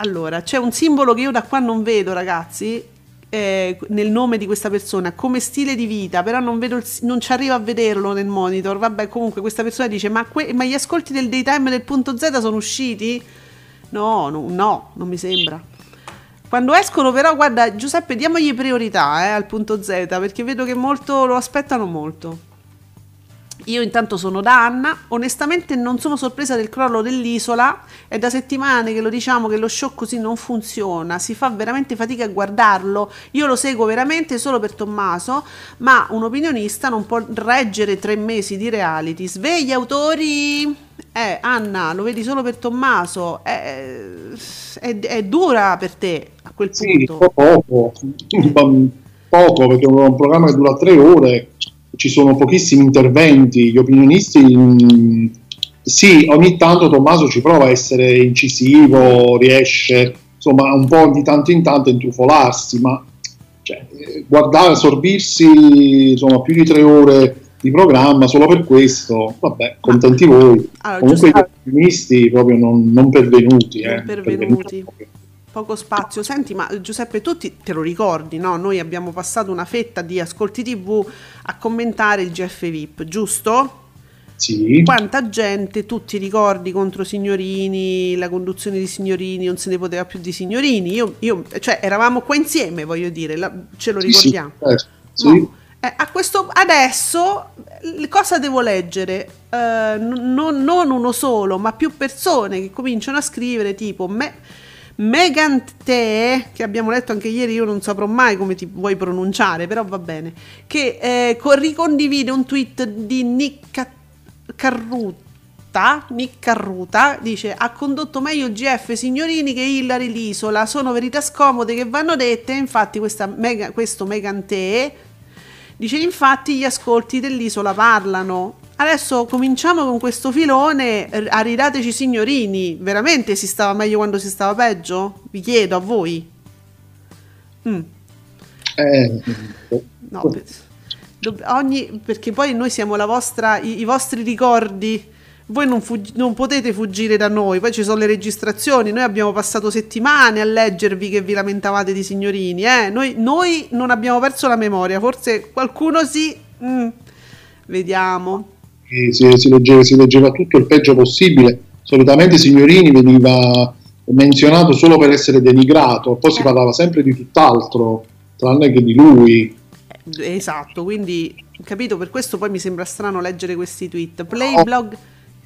Allora, c'è un simbolo che io da qua non vedo, ragazzi, eh, nel nome di questa persona, come stile di vita, però non, vedo il non ci arrivo a vederlo nel monitor. Vabbè, comunque questa persona dice, ma, que- ma gli ascolti del daytime del punto Z sono usciti? No, no, no, non mi sembra. Quando escono però, guarda, Giuseppe, diamogli priorità eh, al punto Z, perché vedo che molto lo aspettano molto. Io intanto sono da Anna, onestamente non sono sorpresa del crollo dell'isola, è da settimane che lo diciamo che lo show così non funziona, si fa veramente fatica a guardarlo, io lo seguo veramente solo per Tommaso, ma un opinionista non può reggere tre mesi di reality. Sveglia autori! Eh, Anna, lo vedi solo per Tommaso, è, è- è dura per te a quel Sì, punto. poco, poco, perché è un programma che dura tre ore, ci sono pochissimi interventi, gli opinionisti, mm, sì, ogni tanto Tommaso ci prova a essere incisivo, riesce insomma un po' di tanto in tanto a intrufolarsi, ma cioè, eh, guardare, assorbirsi insomma più di tre ore di programma solo per questo, vabbè, contenti voi. Allora, Comunque gli Giuseppe- opinionisti proprio non, non pervenuti. Non eh, pervenuti. Poco spazio. Senti, ma Giuseppe, tu ti- te lo ricordi, no? Noi abbiamo passato una fetta di ascolti TV a commentare il GF VIP, giusto? Sì. Quanta gente, tu ti ricordi contro Signorini, la conduzione di Signorini, non se ne poteva più di Signorini. Io, io- cioè, eravamo qua insieme, voglio dire, la- ce lo Sì, sì, ricordiamo. certo, sì. No. Eh, a questo adesso cosa devo leggere? Eh, non, non uno solo, ma più persone che cominciano a scrivere tipo me- Megan Te, che abbiamo letto anche ieri, io non saprò mai come ti vuoi pronunciare, però va bene, che eh, co- ricondivide un tweet di Nick Ca- Carruta, Nick Carruta, dice ha condotto meglio il GF signorini che Hillary l'isola, sono verità scomode che vanno dette, infatti questa Mega- questo Megan Te dice infatti gli ascolti dell'isola parlano. Adesso cominciamo con questo filone, r- aridateci signorini, veramente si stava meglio quando si stava peggio? Vi chiedo a voi. Mm. Eh, No, per- dobb- ogni- perché poi noi siamo la vostra, i, i vostri ricordi. Voi non, fuggi- non potete fuggire da noi, poi ci sono le registrazioni. Noi abbiamo passato settimane a leggervi che vi lamentavate di signorini. Eh? Noi, noi non abbiamo perso la memoria, forse qualcuno sì. Mm. Vediamo. Si, si leggeva, si leggeva tutto il peggio possibile. Solitamente Signorini veniva menzionato solo per essere denigrato, poi si parlava sempre di tutt'altro, tranne che di lui. Eh, Esatto, quindi capito, per questo poi mi sembra strano leggere questi tweet. Playblog,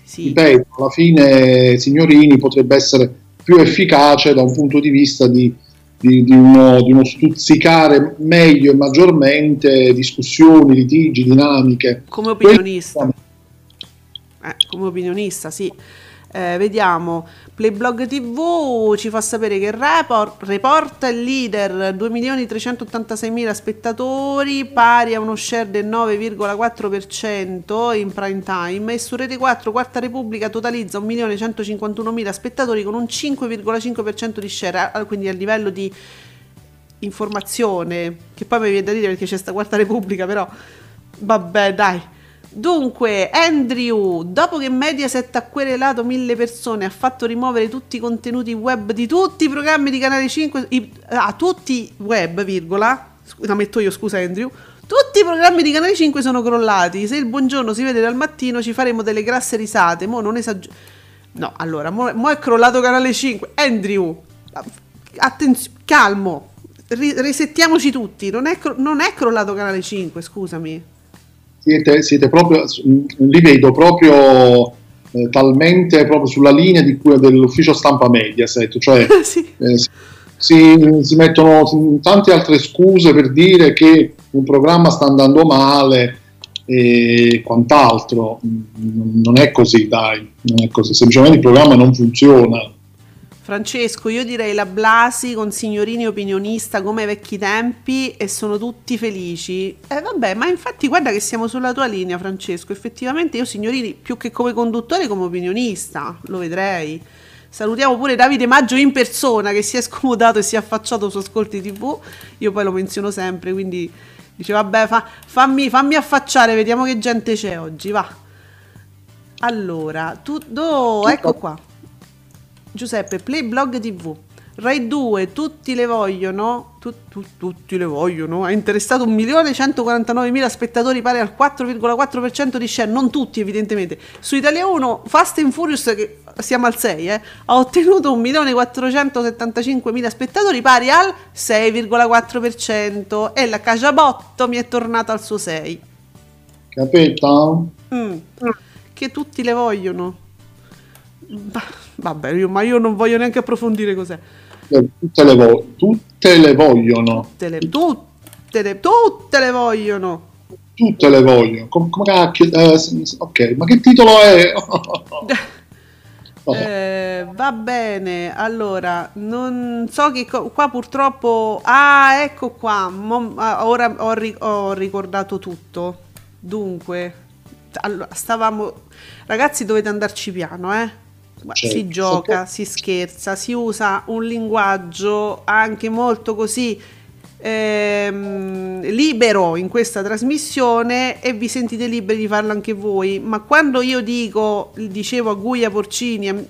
sì. Ripeto, alla fine Signorini potrebbe essere più efficace da un punto di vista di, di- di uno, di uno stuzzicare meglio e maggiormente discussioni, litigi, dinamiche. Come opinionista. Eh, come opinionista, sì. Eh, vediamo, Playblog TV ci fa sapere che Report, Report è leader, 2.386.000 spettatori, pari a uno share del 9,4% in prime time e su Rete 4 Quarta Repubblica totalizza 1.151.000 spettatori con un 5,5% di share, quindi a livello di informazione, che poi mi viene da dire perché c'è sta Quarta Repubblica, però vabbè dai. Dunque, Andrew, dopo che Mediaset ha querelato mille persone, ha fatto rimuovere tutti i contenuti web di tutti i programmi di Canale 5, i- ah, tutti web, virgola, la metto io, scusa Andrew, tutti i programmi di Canale 5 sono crollati, se il buongiorno si vede dal mattino ci faremo delle grasse risate, mo non esagero. No, allora, mo, mo è crollato Canale 5, Andrew, attenzione, calmo, ri- resettiamoci tutti, non è, cro- non è crollato Canale 5, scusami. Siete, siete proprio, li vedo proprio eh, talmente proprio sulla linea di cui- dell'ufficio stampa Mediaset, cioè *laughs* sì. eh, si- si, mettono tante altre scuse per dire che un programma sta andando male e quant'altro. Non è così, dai, non è così. Semplicemente il programma non funziona. Francesco, io direi la Blasi con signorini opinionista come ai vecchi tempi e sono tutti felici. Eh vabbè, ma infatti guarda che siamo sulla tua linea, Francesco. Effettivamente io signorini più che come conduttore, come opinionista, lo vedrei. Salutiamo pure Davide Maggio in persona che si è scomodato e si è affacciato su Ascolti TV. Io poi lo menziono sempre, quindi dice vabbè, fa- fammi, fammi affacciare, vediamo che gente c'è oggi, va. Allora, tu, do, ecco qua. Giuseppe, Playblog TV. Rai 2, tutti le vogliono. tu- tu- tutti le vogliono. Ha interessato 1.149.000 spettatori, pari al 4,4% di share. Non tutti, evidentemente. Su Italia 1, Fast and Furious, che siamo al 6, eh, ha ottenuto 1.475.000 spettatori, pari al 6,4%. E la Cajabotto mi è tornata al suo 6. Capito? Mm. Che tutti le vogliono. Bah, Vabbè, io- ma io non voglio neanche approfondire cos'è. Eh, Tutte le, vo- tutte le vogliono. Tutte le, tutte le, tutte le vogliono. Tutte le vogliono. Com- come cacchio? eh, ok, ma che titolo è? *laughs* Eh, va bene, allora, non so che co- qua purtroppo... Ah, ecco qua, mo- ah, ora ho, ri- ho ricordato tutto. Dunque, allora, stavamo... Ragazzi, dovete andarci piano, eh? Certo. Si gioca, si scherza, si usa un linguaggio anche molto così ehm, libero in questa trasmissione e vi sentite liberi di farlo anche voi. Ma quando io dico, dicevo a Guia Porcini,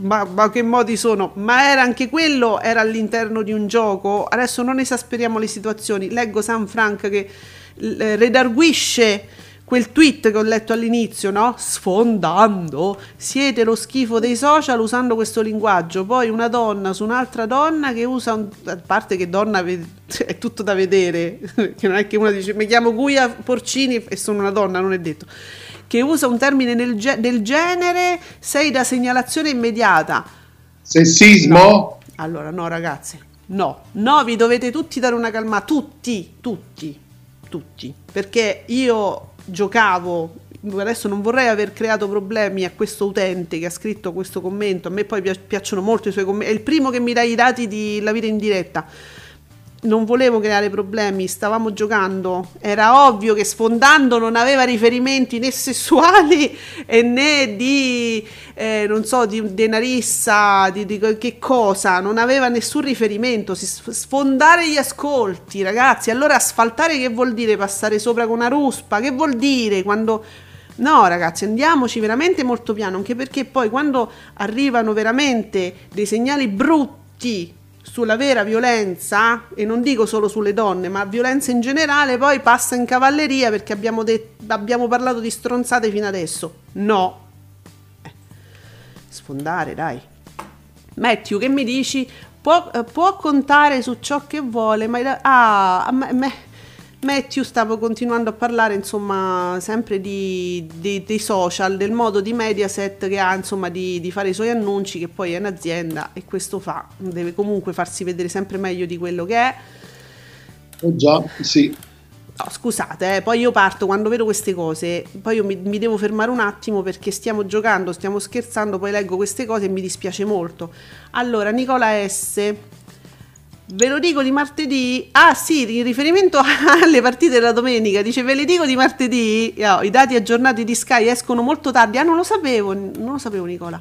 ma, ma che modi sono? Ma era anche quello, era all'interno di un gioco. Adesso non esasperiamo le situazioni. Leggo San Frank che eh, redarguisce quel tweet che ho letto all'inizio, no? Sfondando, siete lo schifo dei social usando questo linguaggio. Poi una donna su un'altra donna che usa, un, a parte che donna è tutto da vedere, *laughs* che non è che una dice mi chiamo Guia Porcini e sono una donna, non è detto. Che usa un termine del, del genere, sei da segnalazione immediata. Sessismo? No. Allora, no, ragazzi, no, no, vi dovete tutti dare una calma, tutti, tutti, tutti, perché io giocavo adesso non vorrei aver creato problemi a questo utente che ha scritto questo commento, a me poi piacciono molto i suoi commenti, è il primo che mi dà i dati di La vita in diretta non volevo creare problemi, stavamo giocando, era ovvio che sfondando non aveva riferimenti né sessuali né di, eh, non so, di denarissa, di, di, che cosa, non aveva nessun riferimento, sfondare gli ascolti, ragazzi, allora asfaltare che vuol dire? Passare sopra con una ruspa, che vuol dire? Quando... No, ragazzi, andiamoci veramente molto piano, anche perché poi quando arrivano veramente dei segnali brutti sulla vera violenza, e non dico solo sulle donne, ma violenza in generale, poi passa in cavalleria perché abbiamo, det- abbiamo parlato di stronzate fino adesso. No. Eh. Sfondare, dai. Matthew, che mi dici? Può, eh, può contare su ciò che vuole, ma... Ah, me, me Matthew stavo continuando a parlare insomma sempre di, di, dei social, del modo di Mediaset che ha insomma di, di, fare i suoi annunci che poi è un'azienda e questo fa, deve comunque farsi vedere sempre meglio di quello che è. Oh già, sì. No, scusate, eh, poi io parto quando vedo queste cose, poi io mi, mi, devo fermare un attimo perché stiamo giocando, stiamo scherzando, poi leggo queste cose e mi dispiace molto. Allora, Nicola S Ve lo dico di martedì. Ah, sì, in riferimento *laughs* alle partite della domenica. Dice: Ve le dico di martedì. Oh, I dati aggiornati di Sky escono molto tardi. Ah, non lo sapevo, non lo sapevo, Nicola.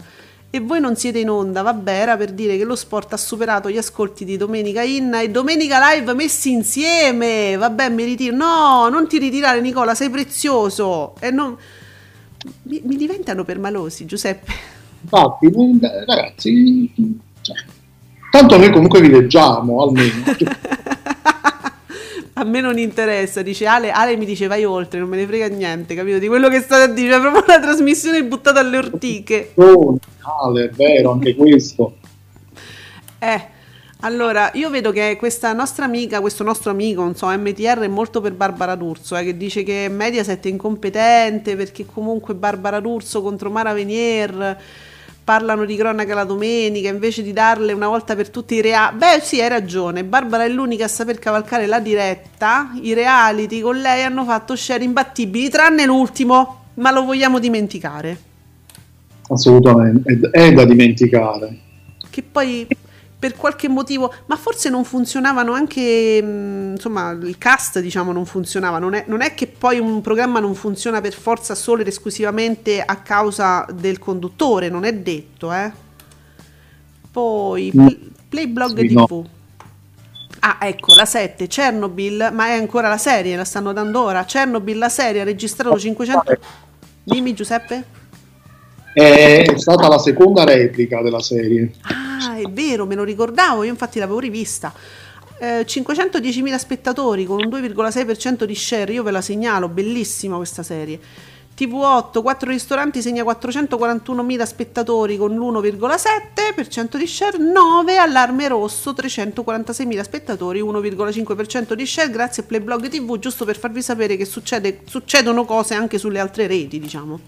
E voi non siete in onda. Vabbè, era per dire che lo sport ha superato gli ascolti di Domenica Inna e Domenica Live messi insieme. Vabbè, mi ritiro. No, non ti ritirare, Nicola, sei prezioso. E non. Mi, mi diventano permalosi, Giuseppe. Infatti, ragazzi. Cioè Tanto noi comunque vi leggiamo, almeno. *laughs* a me non interessa, dice Ale, Ale mi dice vai oltre, non me ne frega niente, capito? Di quello che state a dire, è proprio una trasmissione buttata alle ortiche. Oh, Ale, è vero, anche questo. Eh, allora, io vedo che questa nostra amica, questo nostro amico, non so, MTR è molto per Barbara D'Urso, eh, che dice che Mediaset è incompetente perché comunque Barbara D'Urso contro Mara Venier parlano di cronaca la domenica invece di darle una volta per tutti i reali. Beh, sì, hai ragione. Barbara è l'unica a saper cavalcare la diretta. I reality con lei hanno fatto share imbattibili, tranne l'ultimo, ma lo vogliamo dimenticare. Assolutamente, è, è da dimenticare. Che poi per qualche motivo, ma forse non funzionavano anche, mm, insomma, il cast diciamo non funzionava, non è, non è, che poi un programma non funziona per forza solo ed esclusivamente a causa del conduttore, non è detto, eh. Poi. Playblog sì, TV. No. Ah, ecco, la 7, Chernobyl, ma è ancora la serie, la stanno dando ora. Chernobyl, la serie, ha registrato 500... Dimmi Giuseppe? È stata la seconda replica della serie. Ah, è vero, me lo ricordavo, io infatti l'avevo rivista. Eh, 510.000 spettatori con un 2,6% di share, io ve la segnalo, bellissima questa serie. TV8, 4 ristoranti segna 441.000 spettatori con l'1,7% di share, 9 Allarme Rosso, 346.000 spettatori, 1,5% di share, grazie a Playblog TV, giusto per farvi sapere che succede, succedono cose anche sulle altre reti, diciamo.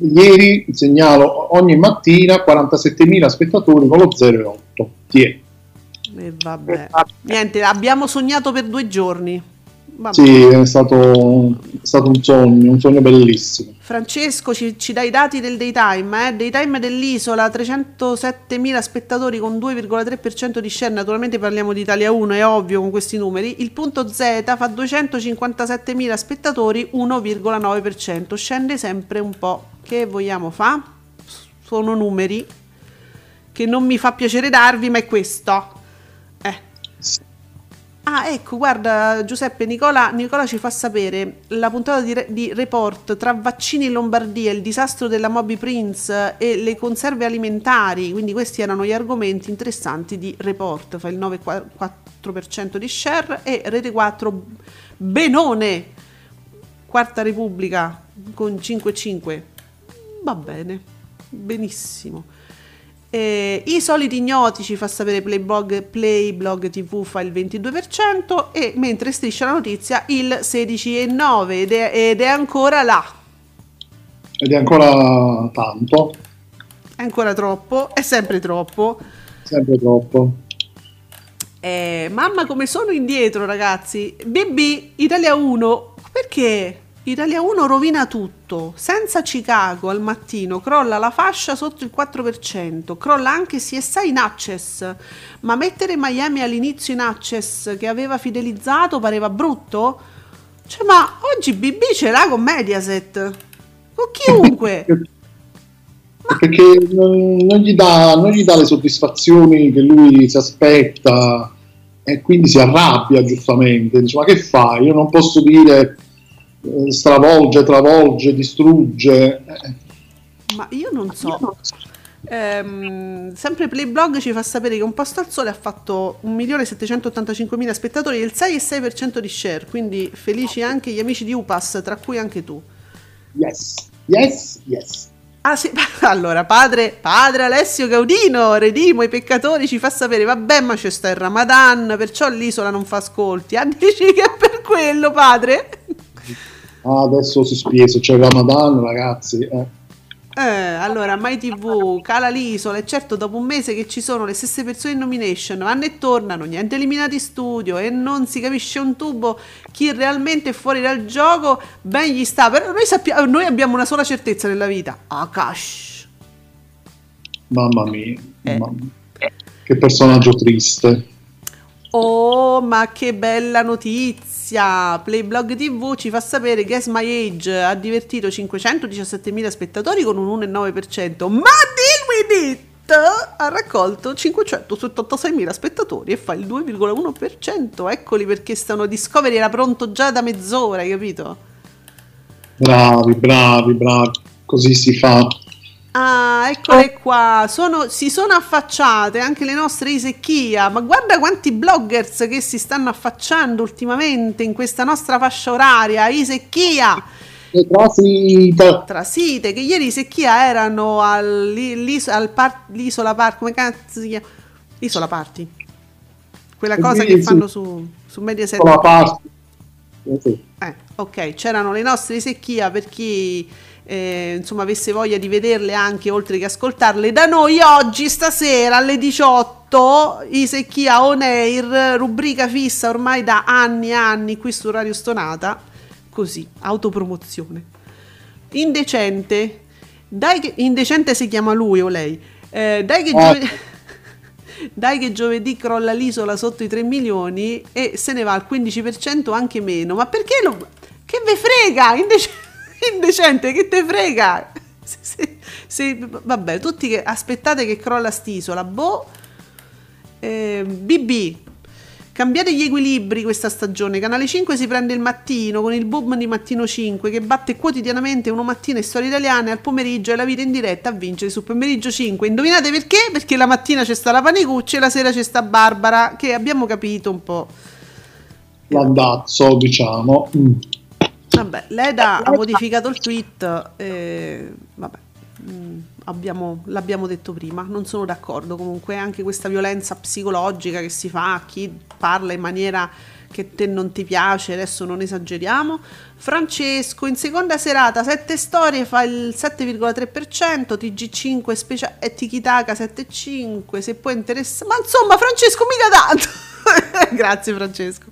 Ieri segnalo ogni mattina 47.000 spettatori con lo 0,8. Tiè. E vabbè. Niente, abbiamo sognato per due giorni. Vabbè. Sì, è stato, è stato, un sogno, un sogno bellissimo. Francesco ci, ci dà i dati del daytime, eh? daytime dell'isola, 307.000 spettatori con 2,3% di share, naturalmente parliamo di Italia 1, è ovvio con questi numeri, il punto Z fa 257.000 spettatori, 1,9%, scende sempre un po'. Che vogliamo fa? Sono numeri che non mi fa piacere darvi, ma è questo. Ah, ecco, guarda Giuseppe, Nicola, Nicola ci fa sapere la puntata di, di, report tra vaccini in Lombardia, il disastro della Moby Prince e le conserve alimentari, quindi questi erano gli argomenti interessanti di report, fa il 9,4% di share e Rete 4 Benone Quarta Repubblica con 5-5. Va bene, benissimo. Eh, I soliti ignoti ci fa sapere Playblog, Playblog TV fa il 22% e mentre striscia la notizia il 16,9% ed è, ed è ancora là. Ed è ancora tanto, È ancora troppo, è sempre troppo. sempre troppo. Eh, mamma come sono indietro ragazzi. BB Italia 1, perché Italia 1 rovina tutto. Senza Chicago al mattino crolla la fascia sotto il 4%, crolla anche CSI in access. Ma mettere Miami all'inizio in access che aveva fidelizzato pareva brutto? Cioè, ma oggi BB ce l'ha con Mediaset. Con chiunque. *laughs* Perché non, non gli dà, non gli dà le soddisfazioni che lui si aspetta e quindi si arrabbia giustamente. Dice: Ma che fai? Io non posso dire stravolge, travolge, distrugge. Ma io non so. Ehm, sempre Playblog ci fa sapere che Un Posto al Sole ha fatto 1.785.000 spettatori e il 6,6% di share, quindi felici anche gli amici di Upas, tra cui anche tu. Yes, yes, yes. Ah sì, *laughs* allora padre, padre Alessio Gaudino, redimo i peccatori, ci fa sapere, vabbè ma c'è sta il Ramadan, perciò l'isola non fa ascolti. Ah dici che è per quello padre? Ah, adesso si spiega, c'è il Ramadan, ragazzi. eh. Eh, allora, Mai TV, cala l'isola, e certo dopo un mese che ci sono le stesse persone in nomination, vanno e tornano, niente eliminati in studio e non si capisce un tubo chi realmente è fuori dal gioco, ben gli sta, però noi, sappiamo, noi abbiamo una sola certezza nella vita, Akash. Mamma mia, Eh. mamma mia. che personaggio triste. Oh, ma che bella notizia! Playblog TV ci fa sapere che Guess My Age ha divertito 517.000 spettatori con un 1,9%, ma Deal With It ha raccolto 576.000 spettatori e fa il 2,1%. Eccoli perché stanno Discovery era pronto già da mezz'ora, hai capito? Bravi, bravi, bravi. Così si fa. Ah, eccole qua, sono- si sono affacciate anche le nostre Isecchia, ma guarda quanti bloggers che si stanno affacciando ultimamente in questa nostra fascia oraria, Isecchia, E trasita. Trasite, che ieri Isecchia erano all'is- al par- l'isola Park, come cazzo si chiama? Isola Party, quella Eh, cosa sì, che sì. fanno su, su Mediaset. Con la parte. Eh, sì. Eh, ok, c'erano le nostre secchia per chi eh, insomma avesse voglia di vederle anche oltre che ascoltarle da noi oggi stasera alle 18 i secchia on air rubrica fissa ormai da anni e anni qui su Radio Stonata così autopromozione indecente dai che indecente si chiama lui o lei Eh, dai che Ah. giovedì *laughs* dai che giovedì crolla l'isola sotto i 3 milioni e se ne va al 15% anche meno. Ma perché lo... Che ve frega? Indec- indecente, che te frega? Se- se- se- vabbè, tutti che aspettate che crolla st'isola. Boh. Eh, BB. Cambiate gli equilibri questa stagione. Canale 5 si prende il mattino con il boom di Mattino 5 che batte quotidianamente uno mattina e storie italiane al pomeriggio e la vita in diretta a vincere sul pomeriggio 5. Indovinate perché? Perché la mattina c'è sta la Panicucci e la sera c'è sta Barbara che abbiamo capito un po'. L'andazzo, diciamo. Mm. Vabbè, l'EDA ha modificato il tweet. eh, vabbè, mm, abbiamo- l'abbiamo detto prima. Non sono d'accordo. Comunque, anche questa violenza psicologica che si fa a chi parla in maniera che te non ti piace. Adesso non esageriamo. Francesco in seconda serata, 7 storie fa il 7,3%. TG5 specia- e Tikitaka 7,5%. Se può interessare, ma insomma, Francesco, mica tanto. *laughs* Grazie, Francesco.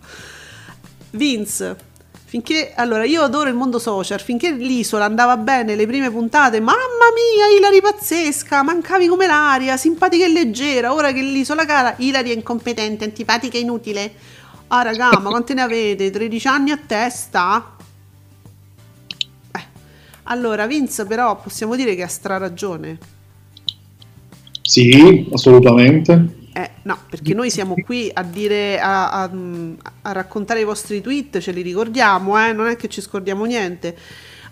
Vince. Finché, allora, io adoro il mondo social. Finché l'isola andava bene, le prime puntate, mamma mia, Ilari pazzesca, mancavi come l'aria, simpatica e leggera. Ora che l'isola cara, Ilari è incompetente, antipatica e inutile. Ah, raga, ma quante ne avete? 13 anni a testa? Eh. Allora, Vince, però, possiamo dire che ha straragione. Sì, assolutamente. Eh, no, perché noi siamo qui a dire, a, a- a raccontare i vostri tweet, ce li ricordiamo, eh? non è che ci scordiamo niente.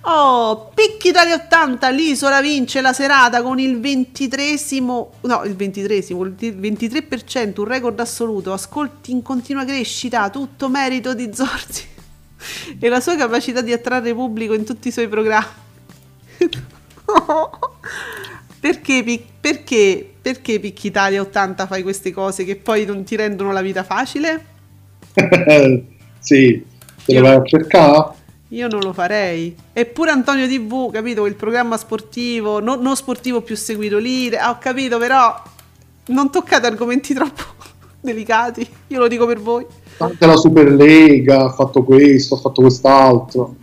Oh, Picchi Italia 80, l'isola vince la serata con il 23esimo, no, il 23esimo, il 23%, un record assoluto, ascolti in continua crescita, tutto merito di Zorzi. *laughs* e la sua capacità di attrarre pubblico in tutti i suoi programmi. *laughs* perché, perché, perché Picchi Italia 80 fai queste cose che poi non ti rendono la vita facile? *laughs* sì, te le vai a cercare? Io non lo farei. Eppure Antonio TV, capito? Il programma sportivo, no- non sportivo più seguito lì. ah, ho capito, però non toccate argomenti troppo *laughs* delicati. Io lo dico per voi. Anche la Superlega ha fatto questo, ha fatto quest'altro.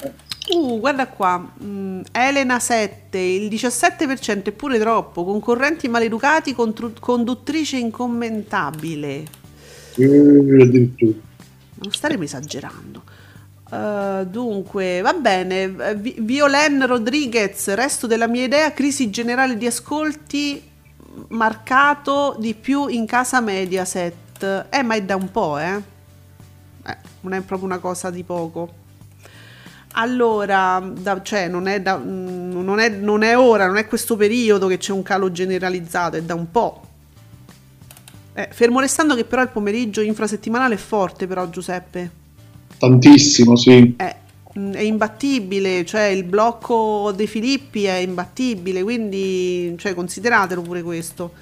Uh, guarda qua. Mm, Elena 7, il 17% è pure troppo. Concorrenti maleducati, contru- conduttrice incommentabile. Eh, addirittura. Non staremo esagerando. Uh, dunque, va bene. Vi- Violen Rodriguez, resto della mia idea, crisi generale di ascolti marcato di più in casa Mediaset. Eh, ma è da un po', eh. Eh, non è proprio una cosa di poco. Allora, da- cioè, non è, da- mm, non, è, non è ora, non è questo periodo che c'è un calo generalizzato, è da un po'. Eh, fermo restando che però il pomeriggio infrasettimanale è forte, però Giuseppe. Tantissimo, sì. È, mm, è imbattibile, cioè il blocco dei Filippi è imbattibile, quindi cioè, consideratelo pure questo.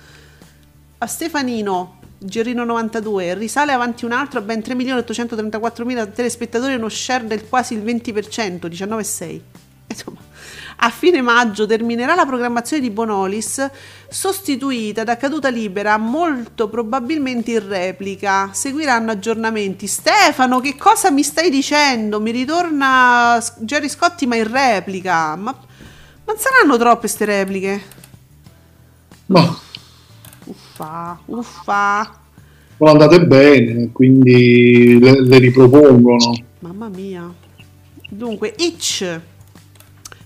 A Stefanino, Gerino 92, risale avanti un altro a ben 3.834.000 telespettatori uno share del quasi il 20%, 19,6. *laughs* Insomma, a fine maggio terminerà la programmazione di Bonolis, sostituita da caduta libera, molto probabilmente in replica. Seguiranno aggiornamenti. Stefano, che cosa mi stai dicendo? Mi ritorna Jerry Scotti, ma in replica. Ma non saranno troppe ste repliche? Ma Uffa, uffa. sono andate bene, quindi le, le ripropongono. Mamma mia. Dunque, Itch.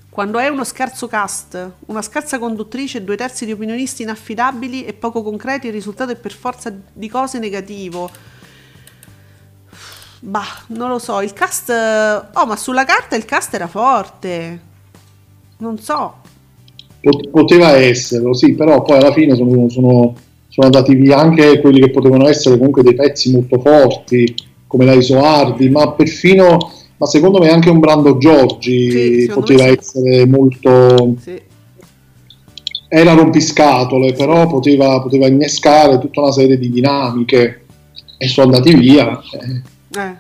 Quando è uno scarso cast, una scarsa conduttrice due terzi di opinionisti inaffidabili e poco concreti, il risultato è per forza di cose negativo. Bah, non lo so, il cast... Oh, ma sulla carta il cast era forte. Non so. Pot- poteva esserlo, sì, però poi alla fine sono, sono- sono andati via anche quelli che potevano essere comunque dei pezzi molto forti, come la Isoardi, ma perfino, ma secondo me anche un Brando Giorgi Sì, poteva sì. essere molto... Sì. Era rompiscatole, però poteva, poteva innescare tutta una serie di dinamiche e sono andati via. eh.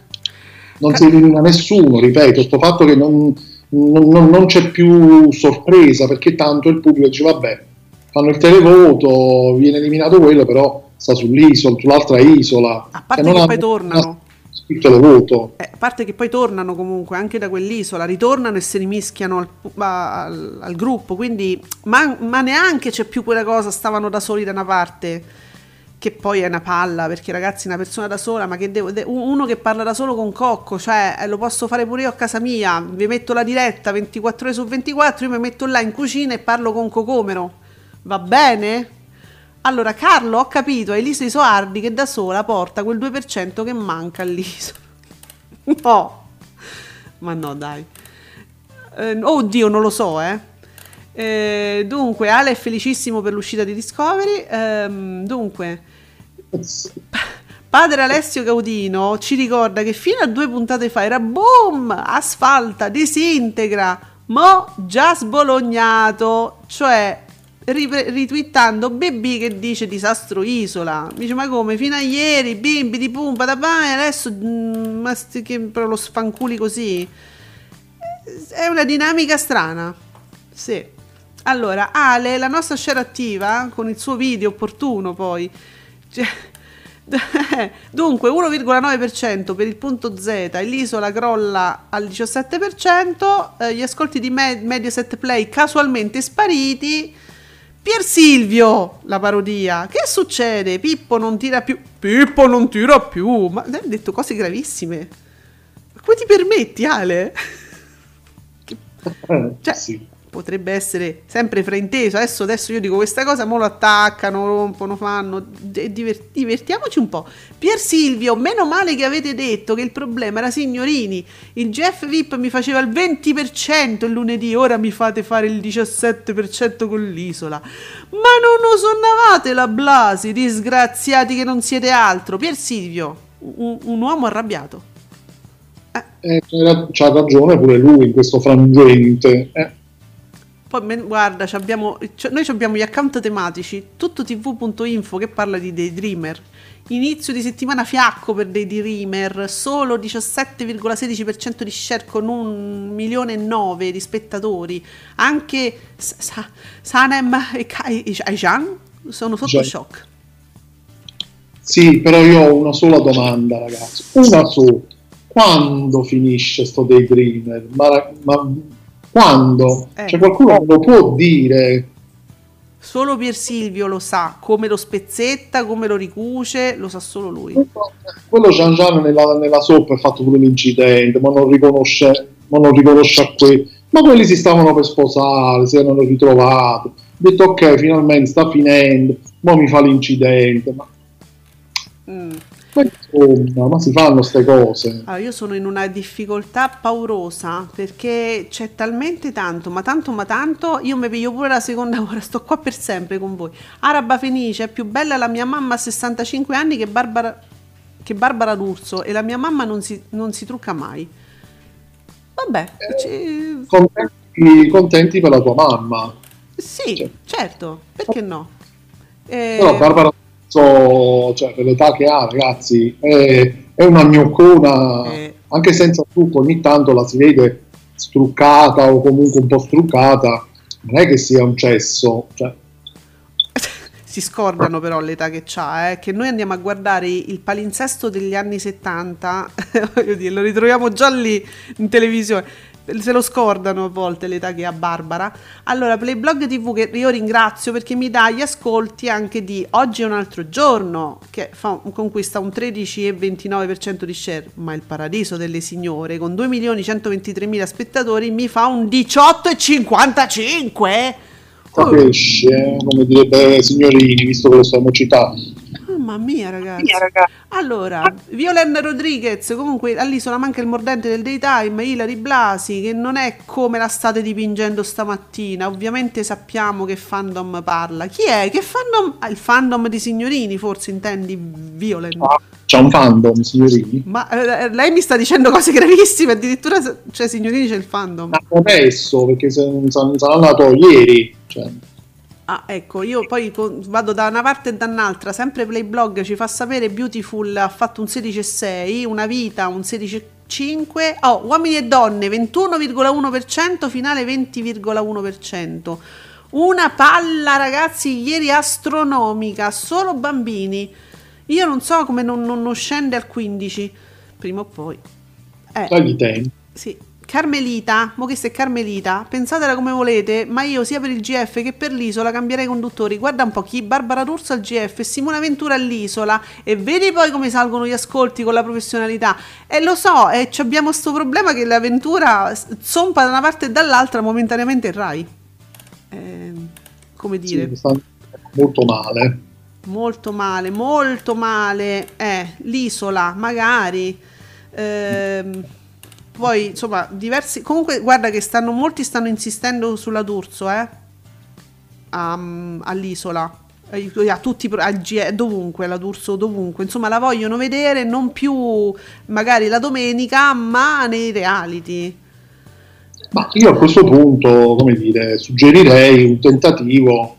Non si elimina nessuno, ripeto, sto fatto che non- non- non c'è più sorpresa perché tanto il pubblico dice vabbè, fanno il televoto, viene eliminato quello, però sta sull'isola, sull'altra isola. A parte non che ha- poi tornano. Il televoto. Eh, a parte che poi tornano comunque anche da quell'isola, ritornano e si rimischiano al, al- al gruppo, quindi ma, ma neanche c'è più quella cosa, stavano da soli da una parte, che poi è una palla, perché ragazzi una persona da sola, ma che devo, de- uno che parla da solo con Cocco, cioè eh, lo posso fare pure io a casa mia, vi metto la diretta 24 ore su 24, io mi metto là in cucina e parlo con Cocomero, va bene? Allora, Carlo, ho capito, hai Elisa Isoardi che da sola porta quel 2% che manca all'isola. *laughs* No, ma no, dai. Eh, oddio, non lo so, eh. Eh, dunque, Ale è felicissimo per l'uscita di Discovery. Ehm, dunque, padre Alessio Gaudino ci ricorda che fino a due puntate fa era boom, asfalta, disintegra, mo già sbolognato, cioè ripre- ritwittando Baby che dice disastro isola. Dice ma come fino a ieri bimbi di pumpa da e adesso mm, ma sti- che però lo sfanculi così. È una dinamica strana. Sì. Allora, Ale, la nostra share attiva con il suo video opportuno poi. Cioè, *laughs* Dunque 1,9% per il punto Z l'isola crolla al 17%, eh, gli ascolti di Me- Mediaset Play casualmente spariti. Pier Silvio, la parodia. Che succede? Pippo non tira più. Pippo non tira più. Ma hai detto cose gravissime. Ma come ti permetti, Ale? *laughs* Che- Eh, Cioè, sì. Potrebbe essere sempre frainteso. Adesso, adesso io dico questa cosa, mo lo attaccano, rompono, fanno. D- diver- divertiamoci un po'. Pier Silvio, meno male che avete detto che il problema era signorini. Il Jeff VIP mi faceva il 20% il lunedì, ora mi fate fare il 17% con l'isola. Ma non osonnavate la Blasi, disgraziati che non siete altro. Pier Silvio, un, un uomo arrabbiato. Eh, Eh, c'ha ragione pure lui in questo frangente. Eh, Poi men- guarda, abbiamo- noi abbiamo gli account tematici, tuttotv.info che parla di Daydreamer. Inizio di settimana fiacco per Daydreamer, solo 17,16% di share con un milione e nove di spettatori. Anche Sa- Sa- Sanem e Aijan sono sotto Già. shock. Sì, però io ho una sola domanda, ragazzi. Una sola. Quando finisce sto Daydreamer? Ma, ma quando? Eh. Cioè qualcuno lo può dire? Solo Pier Silvio lo sa, come lo spezzetta, come lo ricuce, lo sa solo lui. Quello Gian Gian nella, nella soppa ha fatto pure l'incidente, ma non riconosce, ma non riconosce a quelli. Ma quelli si stavano per sposare, si erano ritrovati. Ho detto ok, finalmente sta finendo, ma mi fa l'incidente. Ma, Mm. Ma insomma, ma si fanno queste cose. Allora, io sono in una difficoltà paurosa perché c'è talmente tanto, ma tanto, ma tanto. Io mi piglio pure la seconda *laughs* ora, sto qua per sempre con voi. Araba Fenice, è più bella la mia mamma a 65 anni che Barbara, che Barbara D'Urso e la mia mamma non si, non si trucca mai. Vabbè, ci- Contenti, contenti per la tua mamma. sì, Cioè. certo, perché no? Eh, Però Barbara D'Urso, cioè, per l'età che ha, ragazzi, è, è una gnoccona, Eh. anche senza trucco, ogni tanto la si vede struccata o comunque un po' struccata, non è che sia un cesso, cioè, Si scordano però l'età che c'ha, eh, che noi andiamo a guardare il palinsesto degli anni 70, *laughs* voglio dire, lo ritroviamo già lì in televisione. Se lo scordano a volte l'età che ha Barbara. Allora, Playblog TV che io ringrazio perché mi dà gli ascolti anche di Oggi è un altro giorno, che fa- conquista un 13,29% di share, ma il paradiso delle signore con 2.123.000 spettatori mi fa un 18,55%. Capisci, eh, come direbbe signorini, visto che lo stiamo citando. Mamma mia, ragazzi. Allora, Violen Rodriguez, comunque all'isola manca il mordente del daytime, Ilari Blasi, che non è come la state dipingendo stamattina. Ovviamente sappiamo che fandom parla. Chi è? Che fandom? Ah, il fandom di signorini, forse intendi Violen. C'è un fandom, signorini. Ma eh, lei mi sta dicendo cose gravissime, addirittura, cioè, signorini c'è il fandom. Ma adesso, perché se, se- sarà nato ieri, cioè, Ah, ecco, io poi vado da una parte e da un'altra, sempre Playblog ci fa sapere Beautiful ha fatto un 16,6, una vita un 16,5, oh, uomini e donne 21,1%, finale 20,1%. Una palla ragazzi ieri astronomica, solo bambini. Io non so come non, non- non scende al 15, prima o poi. Eh. tagli tempo. Sì. Carmelita, mo che sei Carmelita, pensatela come volete, ma io sia per il GF che per l'isola cambierei conduttori. Guarda un po' chi Barbara D'Urso al GF Simona Ventura all'isola e vedi poi come salgono gli ascolti con la professionalità. E lo so, e ci abbiamo sto problema che l'avventura zompa da una parte e dall'altra momentaneamente il Rai. Eh, come dire, Sì, sta molto male. molto male, molto male. Eh, l'isola, magari. Ehm, poi, insomma, diversi. Comunque, guarda che stanno, molti stanno insistendo sulla D'Urso, eh. a- all'isola. A tutti, al G- dovunque, la D'Urso dovunque. Insomma, la vogliono vedere non più magari la domenica, ma nei reality. Ma io a questo punto, come dire, suggerirei un tentativo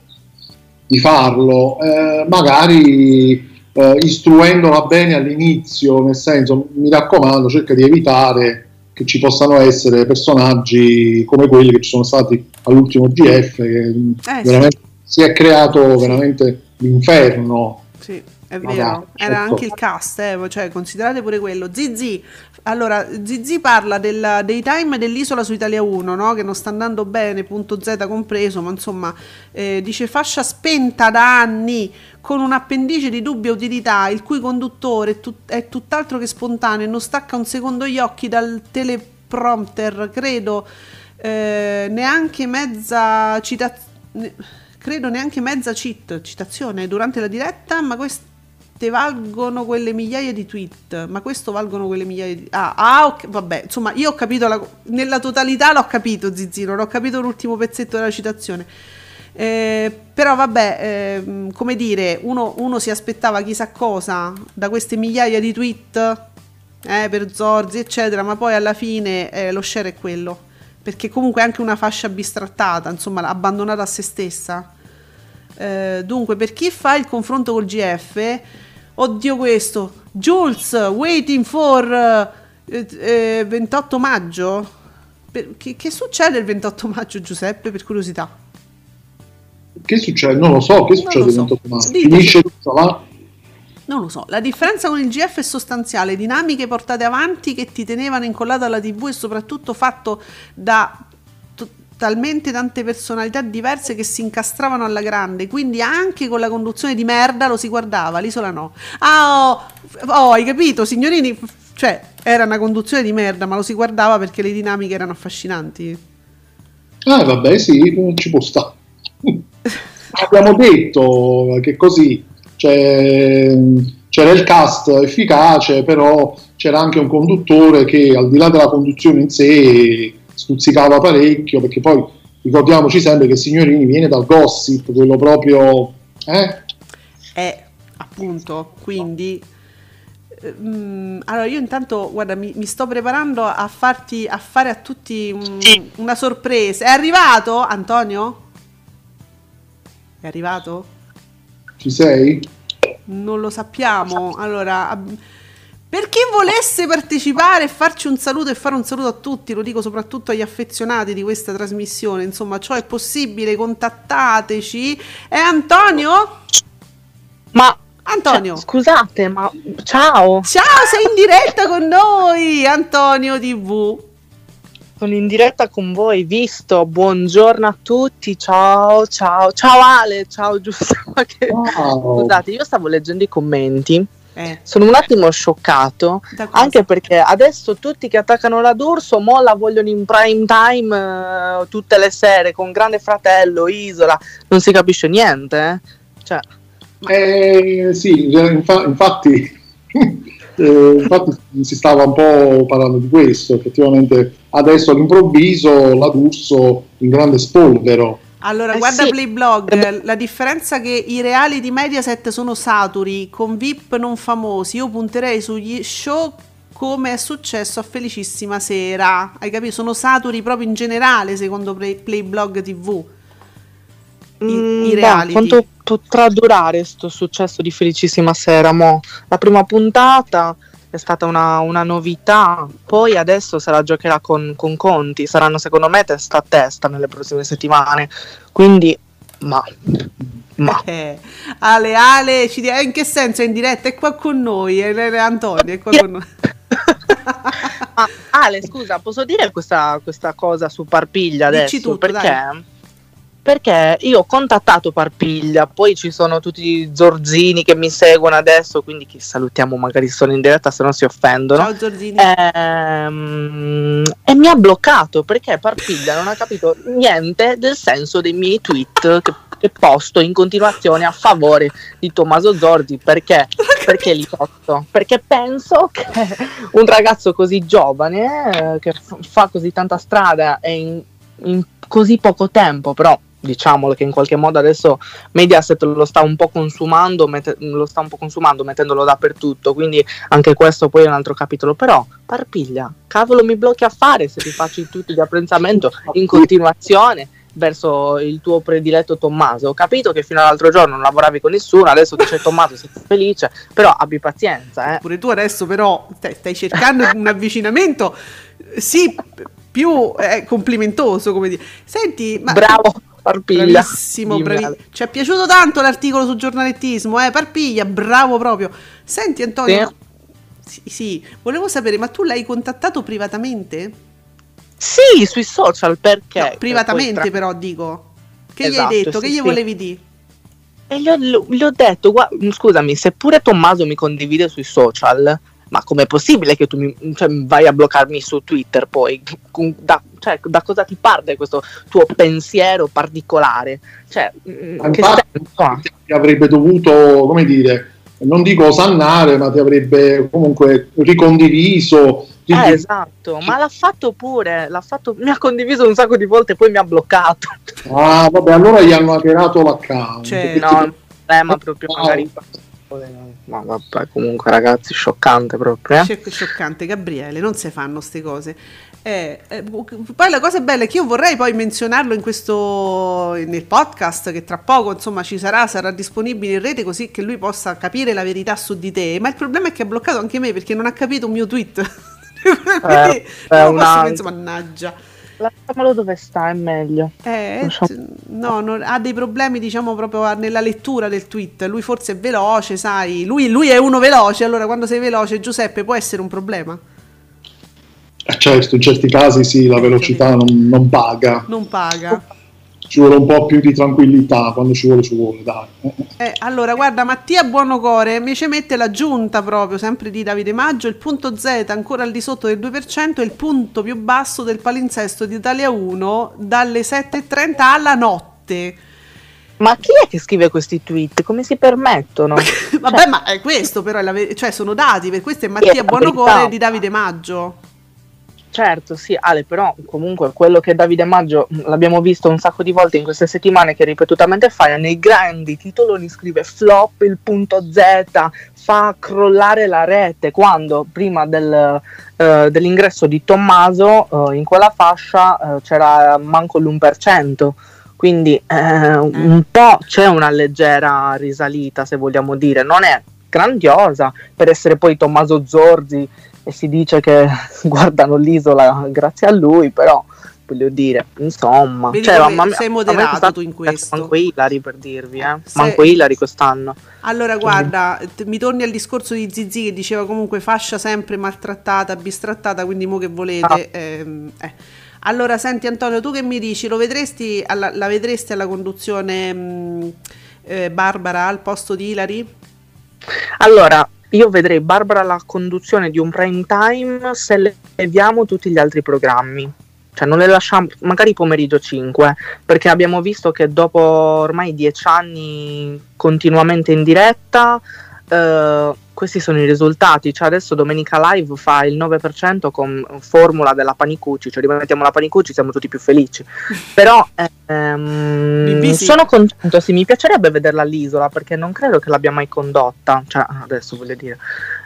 di farlo, eh, magari eh, istruendola bene all'inizio, nel senso, mi raccomando, cerca di evitare che ci possano essere personaggi come quelli che ci sono stati all'ultimo GF, che sì. veramente si è creato veramente l'inferno. Sì, è Vabbè, vero. Era certo. anche il cast, eh, cioè considerate pure quello. Zizi, allora, Zizi parla del daytime dell'isola su Italia 1, no? che non sta andando bene, punto Z compreso, ma insomma, eh, dice fascia spenta da anni con un appendice di dubbia utilità, il cui conduttore è, tut- è tutt'altro che spontaneo e non stacca un secondo gli occhi dal teleprompter, credo eh, neanche mezza citazione credo neanche mezza cheat, citazione durante la diretta, ma queste valgono quelle migliaia di tweet, ma questo valgono quelle migliaia di... Ah, ah, ok, vabbè, insomma, io ho capito, la- nella totalità l'ho capito, Zizzino, non ho capito l'ultimo pezzetto della citazione. Eh, però vabbè, ehm, come dire, uno, uno si aspettava chissà cosa da queste migliaia di tweet eh, per Zorzi, eccetera, ma poi alla fine eh, lo share è quello, perché comunque è anche una fascia bistrattata, insomma, abbandonata a se stessa. Eh, dunque, per chi fa il confronto col GF, oddio questo, Jules, waiting for eh, eh, 28 maggio? Per- che, che succede il 28 maggio, Giuseppe, per curiosità? Che succede? Non lo so, che succede il so. 28 maggio? Dite. Finisce tutto là? Non lo so, la differenza con il GF è sostanziale, dinamiche portate avanti che ti tenevano incollato alla TV e soprattutto fatto da talmente tante personalità diverse che si incastravano alla grande, quindi anche con la conduzione di merda lo si guardava, l'isola no. Ah, oh, oh, hai capito, signorini? Cioè, era una conduzione di merda, ma lo si guardava perché le dinamiche erano affascinanti. Ah, vabbè, sì, ci può stare. *laughs* Abbiamo detto che così cioè, c'era il cast efficace, però c'era anche un conduttore che al di là della conduzione in sé stuzzicava parecchio, perché poi ricordiamoci sempre che Signorini viene dal gossip, quello proprio... Eh? è appunto quindi ehm, allora io intanto guarda mi, mi sto preparando a farti a fare a tutti un- una sorpresa è arrivato Antonio? è arrivato? Ci sei? non lo sappiamo allora ab- per chi volesse partecipare e farci un saluto e fare un saluto a tutti, lo dico soprattutto agli affezionati di questa trasmissione, insomma, ciò è possibile, contattateci. È Antonio? Ma Antonio. cioè, scusate, ma ciao, Ciao, sei in diretta con noi, Antonio TV. sono in diretta con voi, visto. Buongiorno a tutti. Ciao, ciao, ciao Ale, ciao Giuseppe. *laughs* Che- Wow. Scusate, io stavo leggendo i commenti. Eh, Sono un attimo scioccato, anche perché adesso tutti che attaccano la D'Urso mo la vogliono in prime time eh, tutte le sere con Grande Fratello, Isola, non si capisce niente. eh. Cioè, Eh, sì, infa- infatti, *laughs* eh, infatti si stava un po' parlando di questo, effettivamente adesso all'improvviso la D'Urso in grande spolvero. Allora, Eh guarda sì. Playblog, la differenza è che i reali di Mediaset sono saturi, con VIP non famosi. Io punterei sugli show come è successo a Felicissima Sera. Hai capito? Sono saturi proprio in generale, secondo Play- Playblog TV. I, Mm, i beh, reality. quanto potrà durare sto successo di Felicissima Sera? Mo? La prima puntata è stata una, una novità, poi adesso se la giocherà con, con Conti, saranno secondo me testa a testa nelle prossime settimane, quindi ma, ma Eh, Ale, Ale, ci dia- in che senso è in diretta? È qua con noi, è, è Antonio, è qua con noi. *laughs* Ah, Ale, scusa, posso dire questa, questa cosa su Parpiglia Dici adesso? tutto, perché? dai. Perché io ho contattato Parpiglia, poi ci sono tutti i Zorzini che mi seguono adesso, quindi che salutiamo, magari sono in diretta se non si offendono. Ciao Giorgini. Ehm, e mi ha bloccato perché Parpiglia non ha capito niente del senso dei miei tweet che, che posto in continuazione a favore di Tommaso Zorzi perché, *laughs* perché li posto? Perché penso che un ragazzo così giovane eh, che fa così tanta strada e in, in così poco tempo però diciamolo che in qualche modo adesso Mediaset lo sta un po' consumando, mette- lo sta un po' consumando mettendolo dappertutto, quindi anche questo poi è un altro capitolo, però Parpiglia, cavolo mi blocchi a fare se ti faccio i tweet di apprezzamento in continuazione verso il tuo prediletto Tommaso. Ho capito che fino all'altro giorno non lavoravi con nessuno, adesso che c'è Tommaso sei felice, però abbi pazienza, eh. Pure tu adesso però stai, cercando un avvicinamento, sì, più eh, complimentoso, come dire. Senti, ma... Bravo Parpiglia. Bravissimo, Dimmi, bravi- Ale. Ci è piaciuto tanto l'articolo su giornalettismo, eh? Parpiglia, bravo proprio. Senti Antonio, sì, sì, volevo sapere, ma tu l'hai contattato privatamente? Sì, sui social perché? No, privatamente tra- però dico. Che gli Esatto, hai detto? sì, che gli sì. volevi dire? E gli ho, gli ho detto, "Gua- scusami, se pure Tommaso mi condivide sui social, ma com'è possibile che tu mi, cioè, vai a bloccarmi su Twitter poi? Da, cioè, da cosa ti parte questo tuo pensiero particolare? Cioè, mm, che Infatti, ti avrebbe dovuto, come dire, non dico osannare, ma ti avrebbe comunque ricondiviso. ti- Eh, esatto, ma l'ha fatto pure, l'ha fatto, mi ha condiviso un sacco di volte e poi mi ha bloccato. Ah, vabbè, allora gli hanno hackerato l'account. Cioè, No, è un problema proprio magari Ma vabbè, comunque ragazzi, scioccante proprio. Eh? Sciocc- Scioccante, Gabriele, non si fanno queste cose. Eh, eh, poi la cosa bella è che io vorrei poi menzionarlo in questo nel podcast che tra poco insomma ci sarà, sarà disponibile in rete così che lui possa capire la verità su di te. Ma il problema è che ha bloccato anche me perché non ha capito un mio tweet. *laughs* Quindi Eh, non lo posso penso, mannaggia. Lasciamolo dove sta, è meglio. Eh, no, non- ha dei problemi, diciamo, proprio nella lettura del tweet. Lui forse è veloce, sai. Lui, lui è uno veloce, allora quando sei veloce, Giuseppe, può essere un problema. Eh, certo, in certi casi sì, la velocità non, non paga, Non paga. Ci vuole un po' più di tranquillità, quando ci vuole ci vuole, dai. Eh, allora, guarda, Mattia Buonocore mi ci mette l'aggiunta proprio, sempre di Davide Maggio, il punto Z ancora al di sotto del 2% è il punto più basso del palinsesto di Italia 1 dalle 7.30 alla notte. Ma chi è che scrive questi tweet? Come si permettono? *laughs* Vabbè, ma è questo però, è la ve- cioè sono dati, per questo è Mattia la Buonocore verità. di Davide Maggio. Certo, sì, Ale, però comunque quello che Davide Maggio mh, l'abbiamo visto un sacco di volte in queste settimane che ripetutamente fa, nei grandi titoloni scrive flop il punto Z, fa crollare la rete, quando prima del, eh, dell'ingresso di Tommaso eh, in quella fascia eh, c'era manco l'1%. Quindi eh, un po' c'è una leggera risalita, se vogliamo dire, non è grandiosa per essere poi Tommaso Zorzi e si dice che *laughs* guardano l'isola grazie a lui, però voglio dire, insomma, Vedi cioè, come ma- sei moderato in questo. Manco Ilari per dirvi, eh. Sei- Manco Ilari quest'anno. Allora, guarda, t- mi torni al discorso di Zizi che diceva comunque fascia sempre maltrattata, bistrattata, quindi mo che volete. ehm, eh. Allora, senti Antonio, tu che mi dici? Lo vedresti alla, la vedresti alla conduzione mh, eh, Barbara al posto di Ilari? Allora, io vedrei Barbara alla conduzione di un prime time se le leviamo tutti gli altri programmi. Cioè non le lasciamo, magari pomeriggio 5, perché abbiamo visto che dopo ormai dieci anni continuamente in diretta, eh, questi sono i risultati. Cioè adesso Domenica Live fa il 9% con formula della Panicucci, cioè rimettiamo la Panicucci siamo tutti più felici. *laughs* Però ehm, sono contento, sì, mi piacerebbe vederla all'isola perché non credo che l'abbia mai condotta, cioè adesso voglio dire.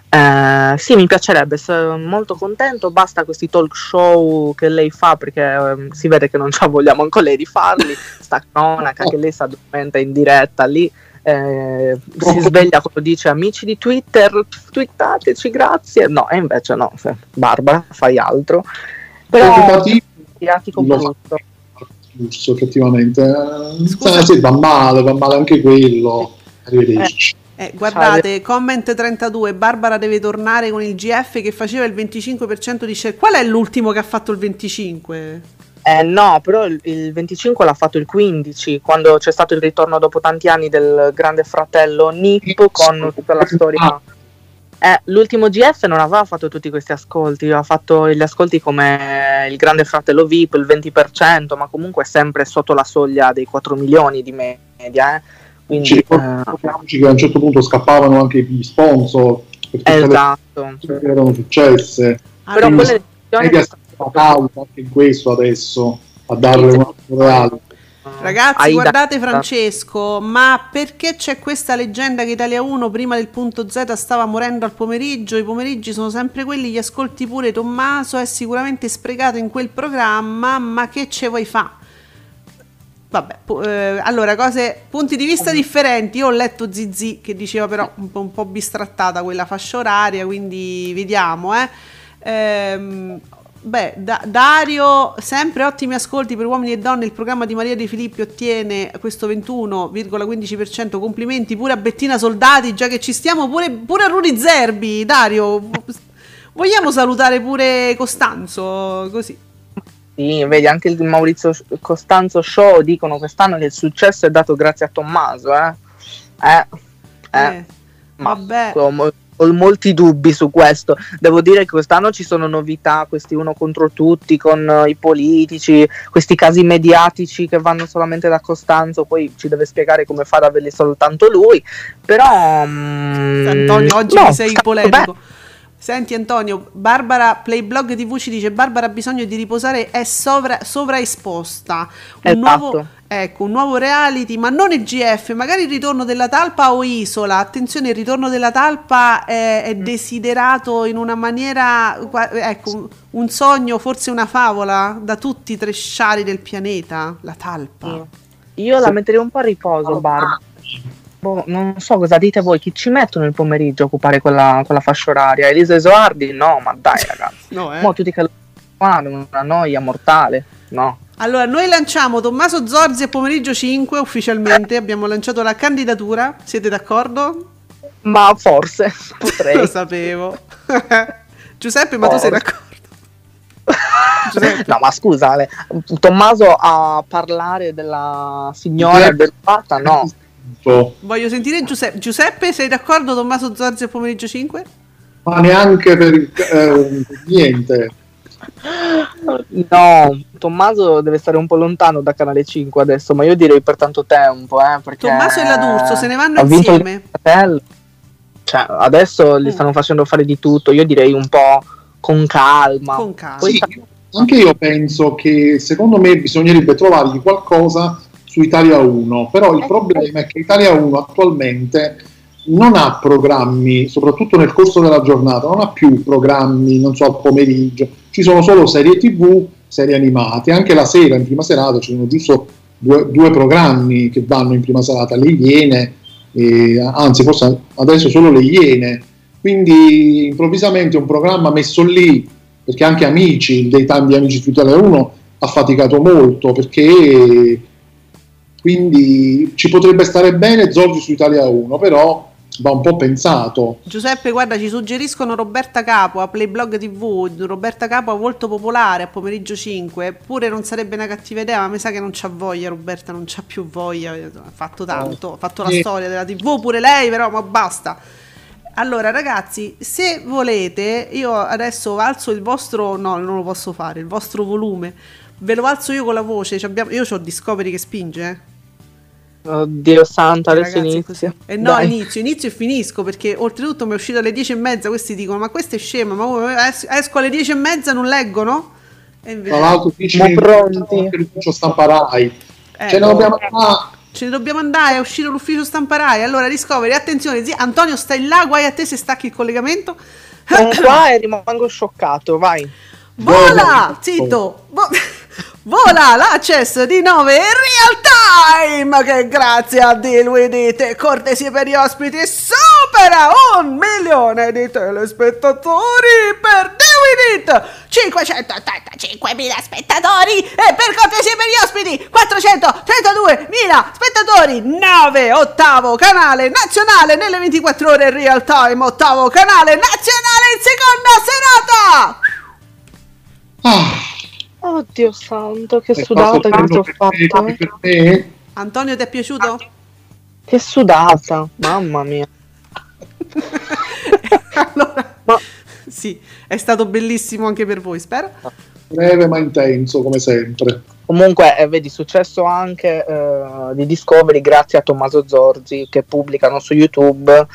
Eh, sì, mi piacerebbe, sono molto contento, basta questi talk show che lei fa perché ehm, si vede che non ci vogliamo anche lei di farli, sta cronaca che lei si addormenta in diretta lì, eh, si sveglia quando dice amici di Twitter, twittateci, grazie, no, e invece no, se- Barbara, fai altro. Però brutto. giusto, effettivamente. Eh, Scusa. sì, va male, va male anche quello. Arrivederci. Eh, guardate, comment 32, Barbara deve tornare con il GF che faceva il 25% di share. Qual è l'ultimo che ha fatto il 25%? Eh, no, però il, il 25 l'ha fatto il 15, quando c'è stato il ritorno dopo tanti anni del grande fratello Nip con tutta la storia. Eh, l'ultimo GF non aveva fatto tutti questi ascolti, aveva fatto gli ascolti come il grande fratello VIP, il 20%, ma comunque sempre sotto la soglia dei 4 milioni di media. Eh. Quindi, Ci eh, che a un certo punto scappavano anche gli sponsor per tutte esatto. erano successe. Però quelle decisioni Cauta anche in questo adesso a darle un altro reale. Ragazzi, Aida- guardate Francesco, ma perché c'è questa leggenda che Italia 1 prima del punto Z stava morendo al pomeriggio? I pomeriggi sono sempre quelli, gli ascolti pure Tommaso, è sicuramente sprecato in quel programma, ma che ce vuoi fa? Vabbè, pu- eh, allora, cose, punti di vista differenti. Io ho letto Zizi che diceva però un po', un po' bistrattata quella fascia oraria, quindi vediamo, eh. Ehm, beh, Da- Dario, sempre ottimi ascolti per uomini e donne. Il programma di Maria De Filippi ottiene questo 21,15%. Complimenti pure a Bettina Soldati, già che ci stiamo, pure, pure a Rudi Zerbi. Dario, vogliamo salutare pure Costanzo? Così. Sì, vedi anche il Maurizio Costanzo Show dicono quest'anno che il successo è dato grazie a Tommaso, eh. Eh, eh, Eh, ma vabbè. ho, mo- ho molti dubbi su questo. Devo dire che quest'anno ci sono novità, questi uno contro tutti con eh, i politici, questi casi mediatici che vanno solamente da Costanzo, poi ci deve spiegare come fa ad averli soltanto lui. Però mm, Antonio, oggi no, sei polemico. bene. Senti Antonio, Barbara, Playblog TV ci dice Barbara ha bisogno di riposare, è sovra, sovraesposta. Un Esatto. nuovo, Ecco, un nuovo reality, ma non il GF, magari il ritorno della talpa o Isola. Attenzione, il ritorno della talpa è, è desiderato in una maniera, ecco, un- un sogno, forse una favola da tutti i tresciari del pianeta, la talpa. Io la metterei un po' a riposo, Barb. Boh, non so cosa dite voi, chi ci mettono il pomeriggio a occupare quella, quella fascia oraria? Elisa Esoardi? No, ma dai ragazzi. No, eh? Mo tutti che lo fanno, una noia mortale. No. Allora, noi lanciamo Tommaso Zorzi a pomeriggio 5 ufficialmente, *laughs* abbiamo lanciato la candidatura, siete d'accordo? Ma forse *laughs* Lo potrei. sapevo. *laughs* Giuseppe, ma tu sei Forse. d'accordo? No, ma scusa, Ale, Tommaso a parlare della signora derubata? No. Voglio sentire Giuseppe. Giuseppe, sei d'accordo Tommaso Zorzi a pomeriggio 5? Ma neanche per eh, niente. No, Tommaso deve stare un po' lontano da Canale 5 adesso, ma io direi per tanto tempo, eh, perché Tommaso e la D'Urso se ne vanno ha vinto il insieme. Cioè, adesso Mm. gli stanno facendo fare di tutto, io direi un po' con calma. Con calma. Poi Sì, anche io penso che secondo me bisognerebbe trovargli qualcosa su Italia 1, però il problema è che Italia 1 attualmente non ha programmi, soprattutto nel corso della giornata, non ha più programmi, non so, al pomeriggio, ci sono solo serie tv, serie animate, anche la sera, in prima serata, ci sono giusto due, due programmi che vanno in prima serata, le Iene, e, anzi forse adesso solo le Iene, quindi improvvisamente un programma messo lì perché anche amici dei tanti amici su Italia 1 ha faticato molto perché quindi ci potrebbe stare bene Zorzi su Italia 1 però va un po' pensato Giuseppe, guarda, ci suggeriscono Roberta Capo a Playblog TV. Roberta Capo a volto popolare a pomeriggio 5. Pure non sarebbe una cattiva idea, ma mi sa che non c'ha voglia. Roberta non c'ha più voglia. Ha fatto tanto, ha fatto la Sì. storia della TV pure lei, però, ma basta. Allora, ragazzi, se volete, io adesso alzo il vostro. No, non lo posso fare. Il vostro volume. Ve lo alzo io con la voce. io ho Discovery che spinge, eh. Oddio santo, adesso Ragazzi, inizio. Eh no, Dai. inizio, inizio e finisco perché oltretutto mi è uscito alle 10 e mezza. Questi dicono: Ma questo è scema, ma es- esco alle 10 e mezza non leggono? E invece tra l'altro dici Ma pronti? l'ufficio stampa Rai Eh, ce ne dobbiamo andare ce ne dobbiamo andare. È uscito l'ufficio stamparai. Allora, Discovery, attenzione, zia, Antonio, stai là. Guai a te se stacchi il collegamento. Sono *coughs* qua e rimango scioccato, vai. Vola! Zitto! Vo- *laughs* Vola l'access di 9 in real time! Che grazie a Diluidite cortesie per gli ospiti supera un milione di telespettatori per Diluidit 585.000 spettatori! E per cortesie per gli ospiti 432.000 spettatori! 9 ottavo canale nazionale nelle 24 ore in real time ottavo canale nazionale in seconda serata! Ah, Oddio santo, che è sudata che per me, fatta. per me Antonio ti è piaciuto? Che sudata, mamma mia. *laughs* allora, Ma- sì, è stato bellissimo anche per voi, spero. breve ma intenso come sempre Comunque, eh, vedi, successo anche eh, di Discovery grazie a Tommaso Zorzi che pubblicano su YouTube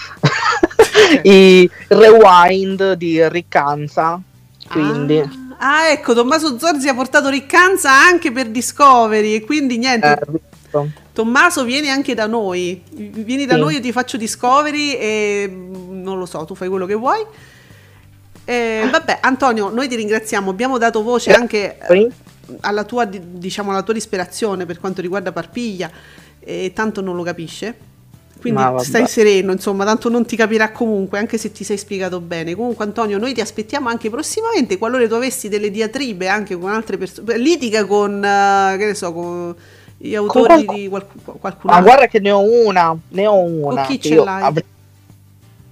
*laughs* i *laughs* rewind di Riccanza. Quindi, Ah, ah, ecco, Tommaso Zorzi ha portato riccanza anche per Discovery e quindi niente. eh. Tommaso vieni anche da noi. Vieni da Sì. noi, io ti faccio Discovery e mm, non lo so, tu fai quello che vuoi. Eh, vabbè, Antonio, noi ti ringraziamo. Abbiamo dato voce anche Poi, alla tua, di- diciamo, alla tua disperazione per quanto riguarda Parpiglia e tanto non lo capisce. Quindi Ma stai sereno, insomma, tanto non ti capirà comunque, anche se ti sei spiegato bene. Comunque, Antonio, noi ti aspettiamo anche prossimamente. Qualora tu avessi delle diatribe anche con altre persone, litiga con, eh, che ne so, con gli autori qualcuno- di qualc- qualcun Ma altro. guarda che ne ho una, ne ho una. chi che ce l'hai? avrei-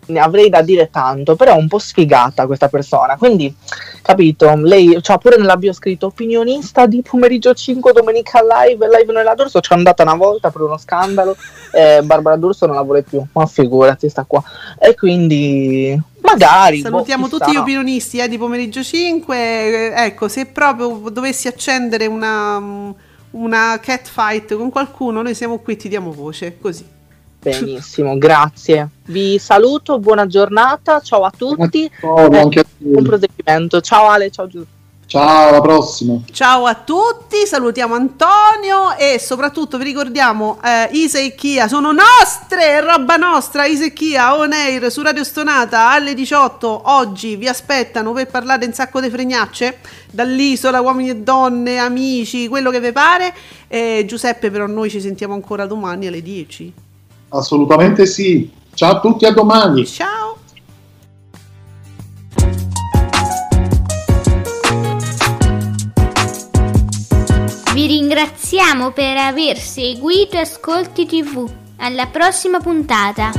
ne avrei da dire tanto, però è un po' sfigata questa persona. Quindi, capito, lei c'ha pure nella bio scritto opinionista di pomeriggio 5 domenica live, live nella D'Urso. Ci è andata una volta per uno scandalo. E Barbara D'Urso non la vuole più. Ma figurati, sta qua. E quindi, magari. Salutiamo boh, tutti gli opinionisti eh, di pomeriggio 5. Eh, Ecco, se proprio dovessi accendere una, una cat fight con qualcuno, noi siamo qui, ti diamo voce. Così. Benissimo, grazie. Vi saluto, buona giornata. Ciao a tutti. Ciao, anche a te. Buon proseguimento. Ciao Ale, ciao Giuseppe. Ciao, alla prossima. Ciao a tutti, salutiamo Antonio e soprattutto vi ricordiamo eh, Isa e Kia sono nostre, roba nostra, Isa e Kia on air su Radio Stonata alle 18 oggi vi aspettano per parlare un sacco di fregnacce dall'isola, uomini e donne, amici, quello che vi pare. Eh, Giuseppe però noi ci sentiamo ancora domani alle 10. Assolutamente sì. Ciao a tutti, a domani. Ciao. Vi ringraziamo per aver seguito Ascolti TV. Alla prossima puntata.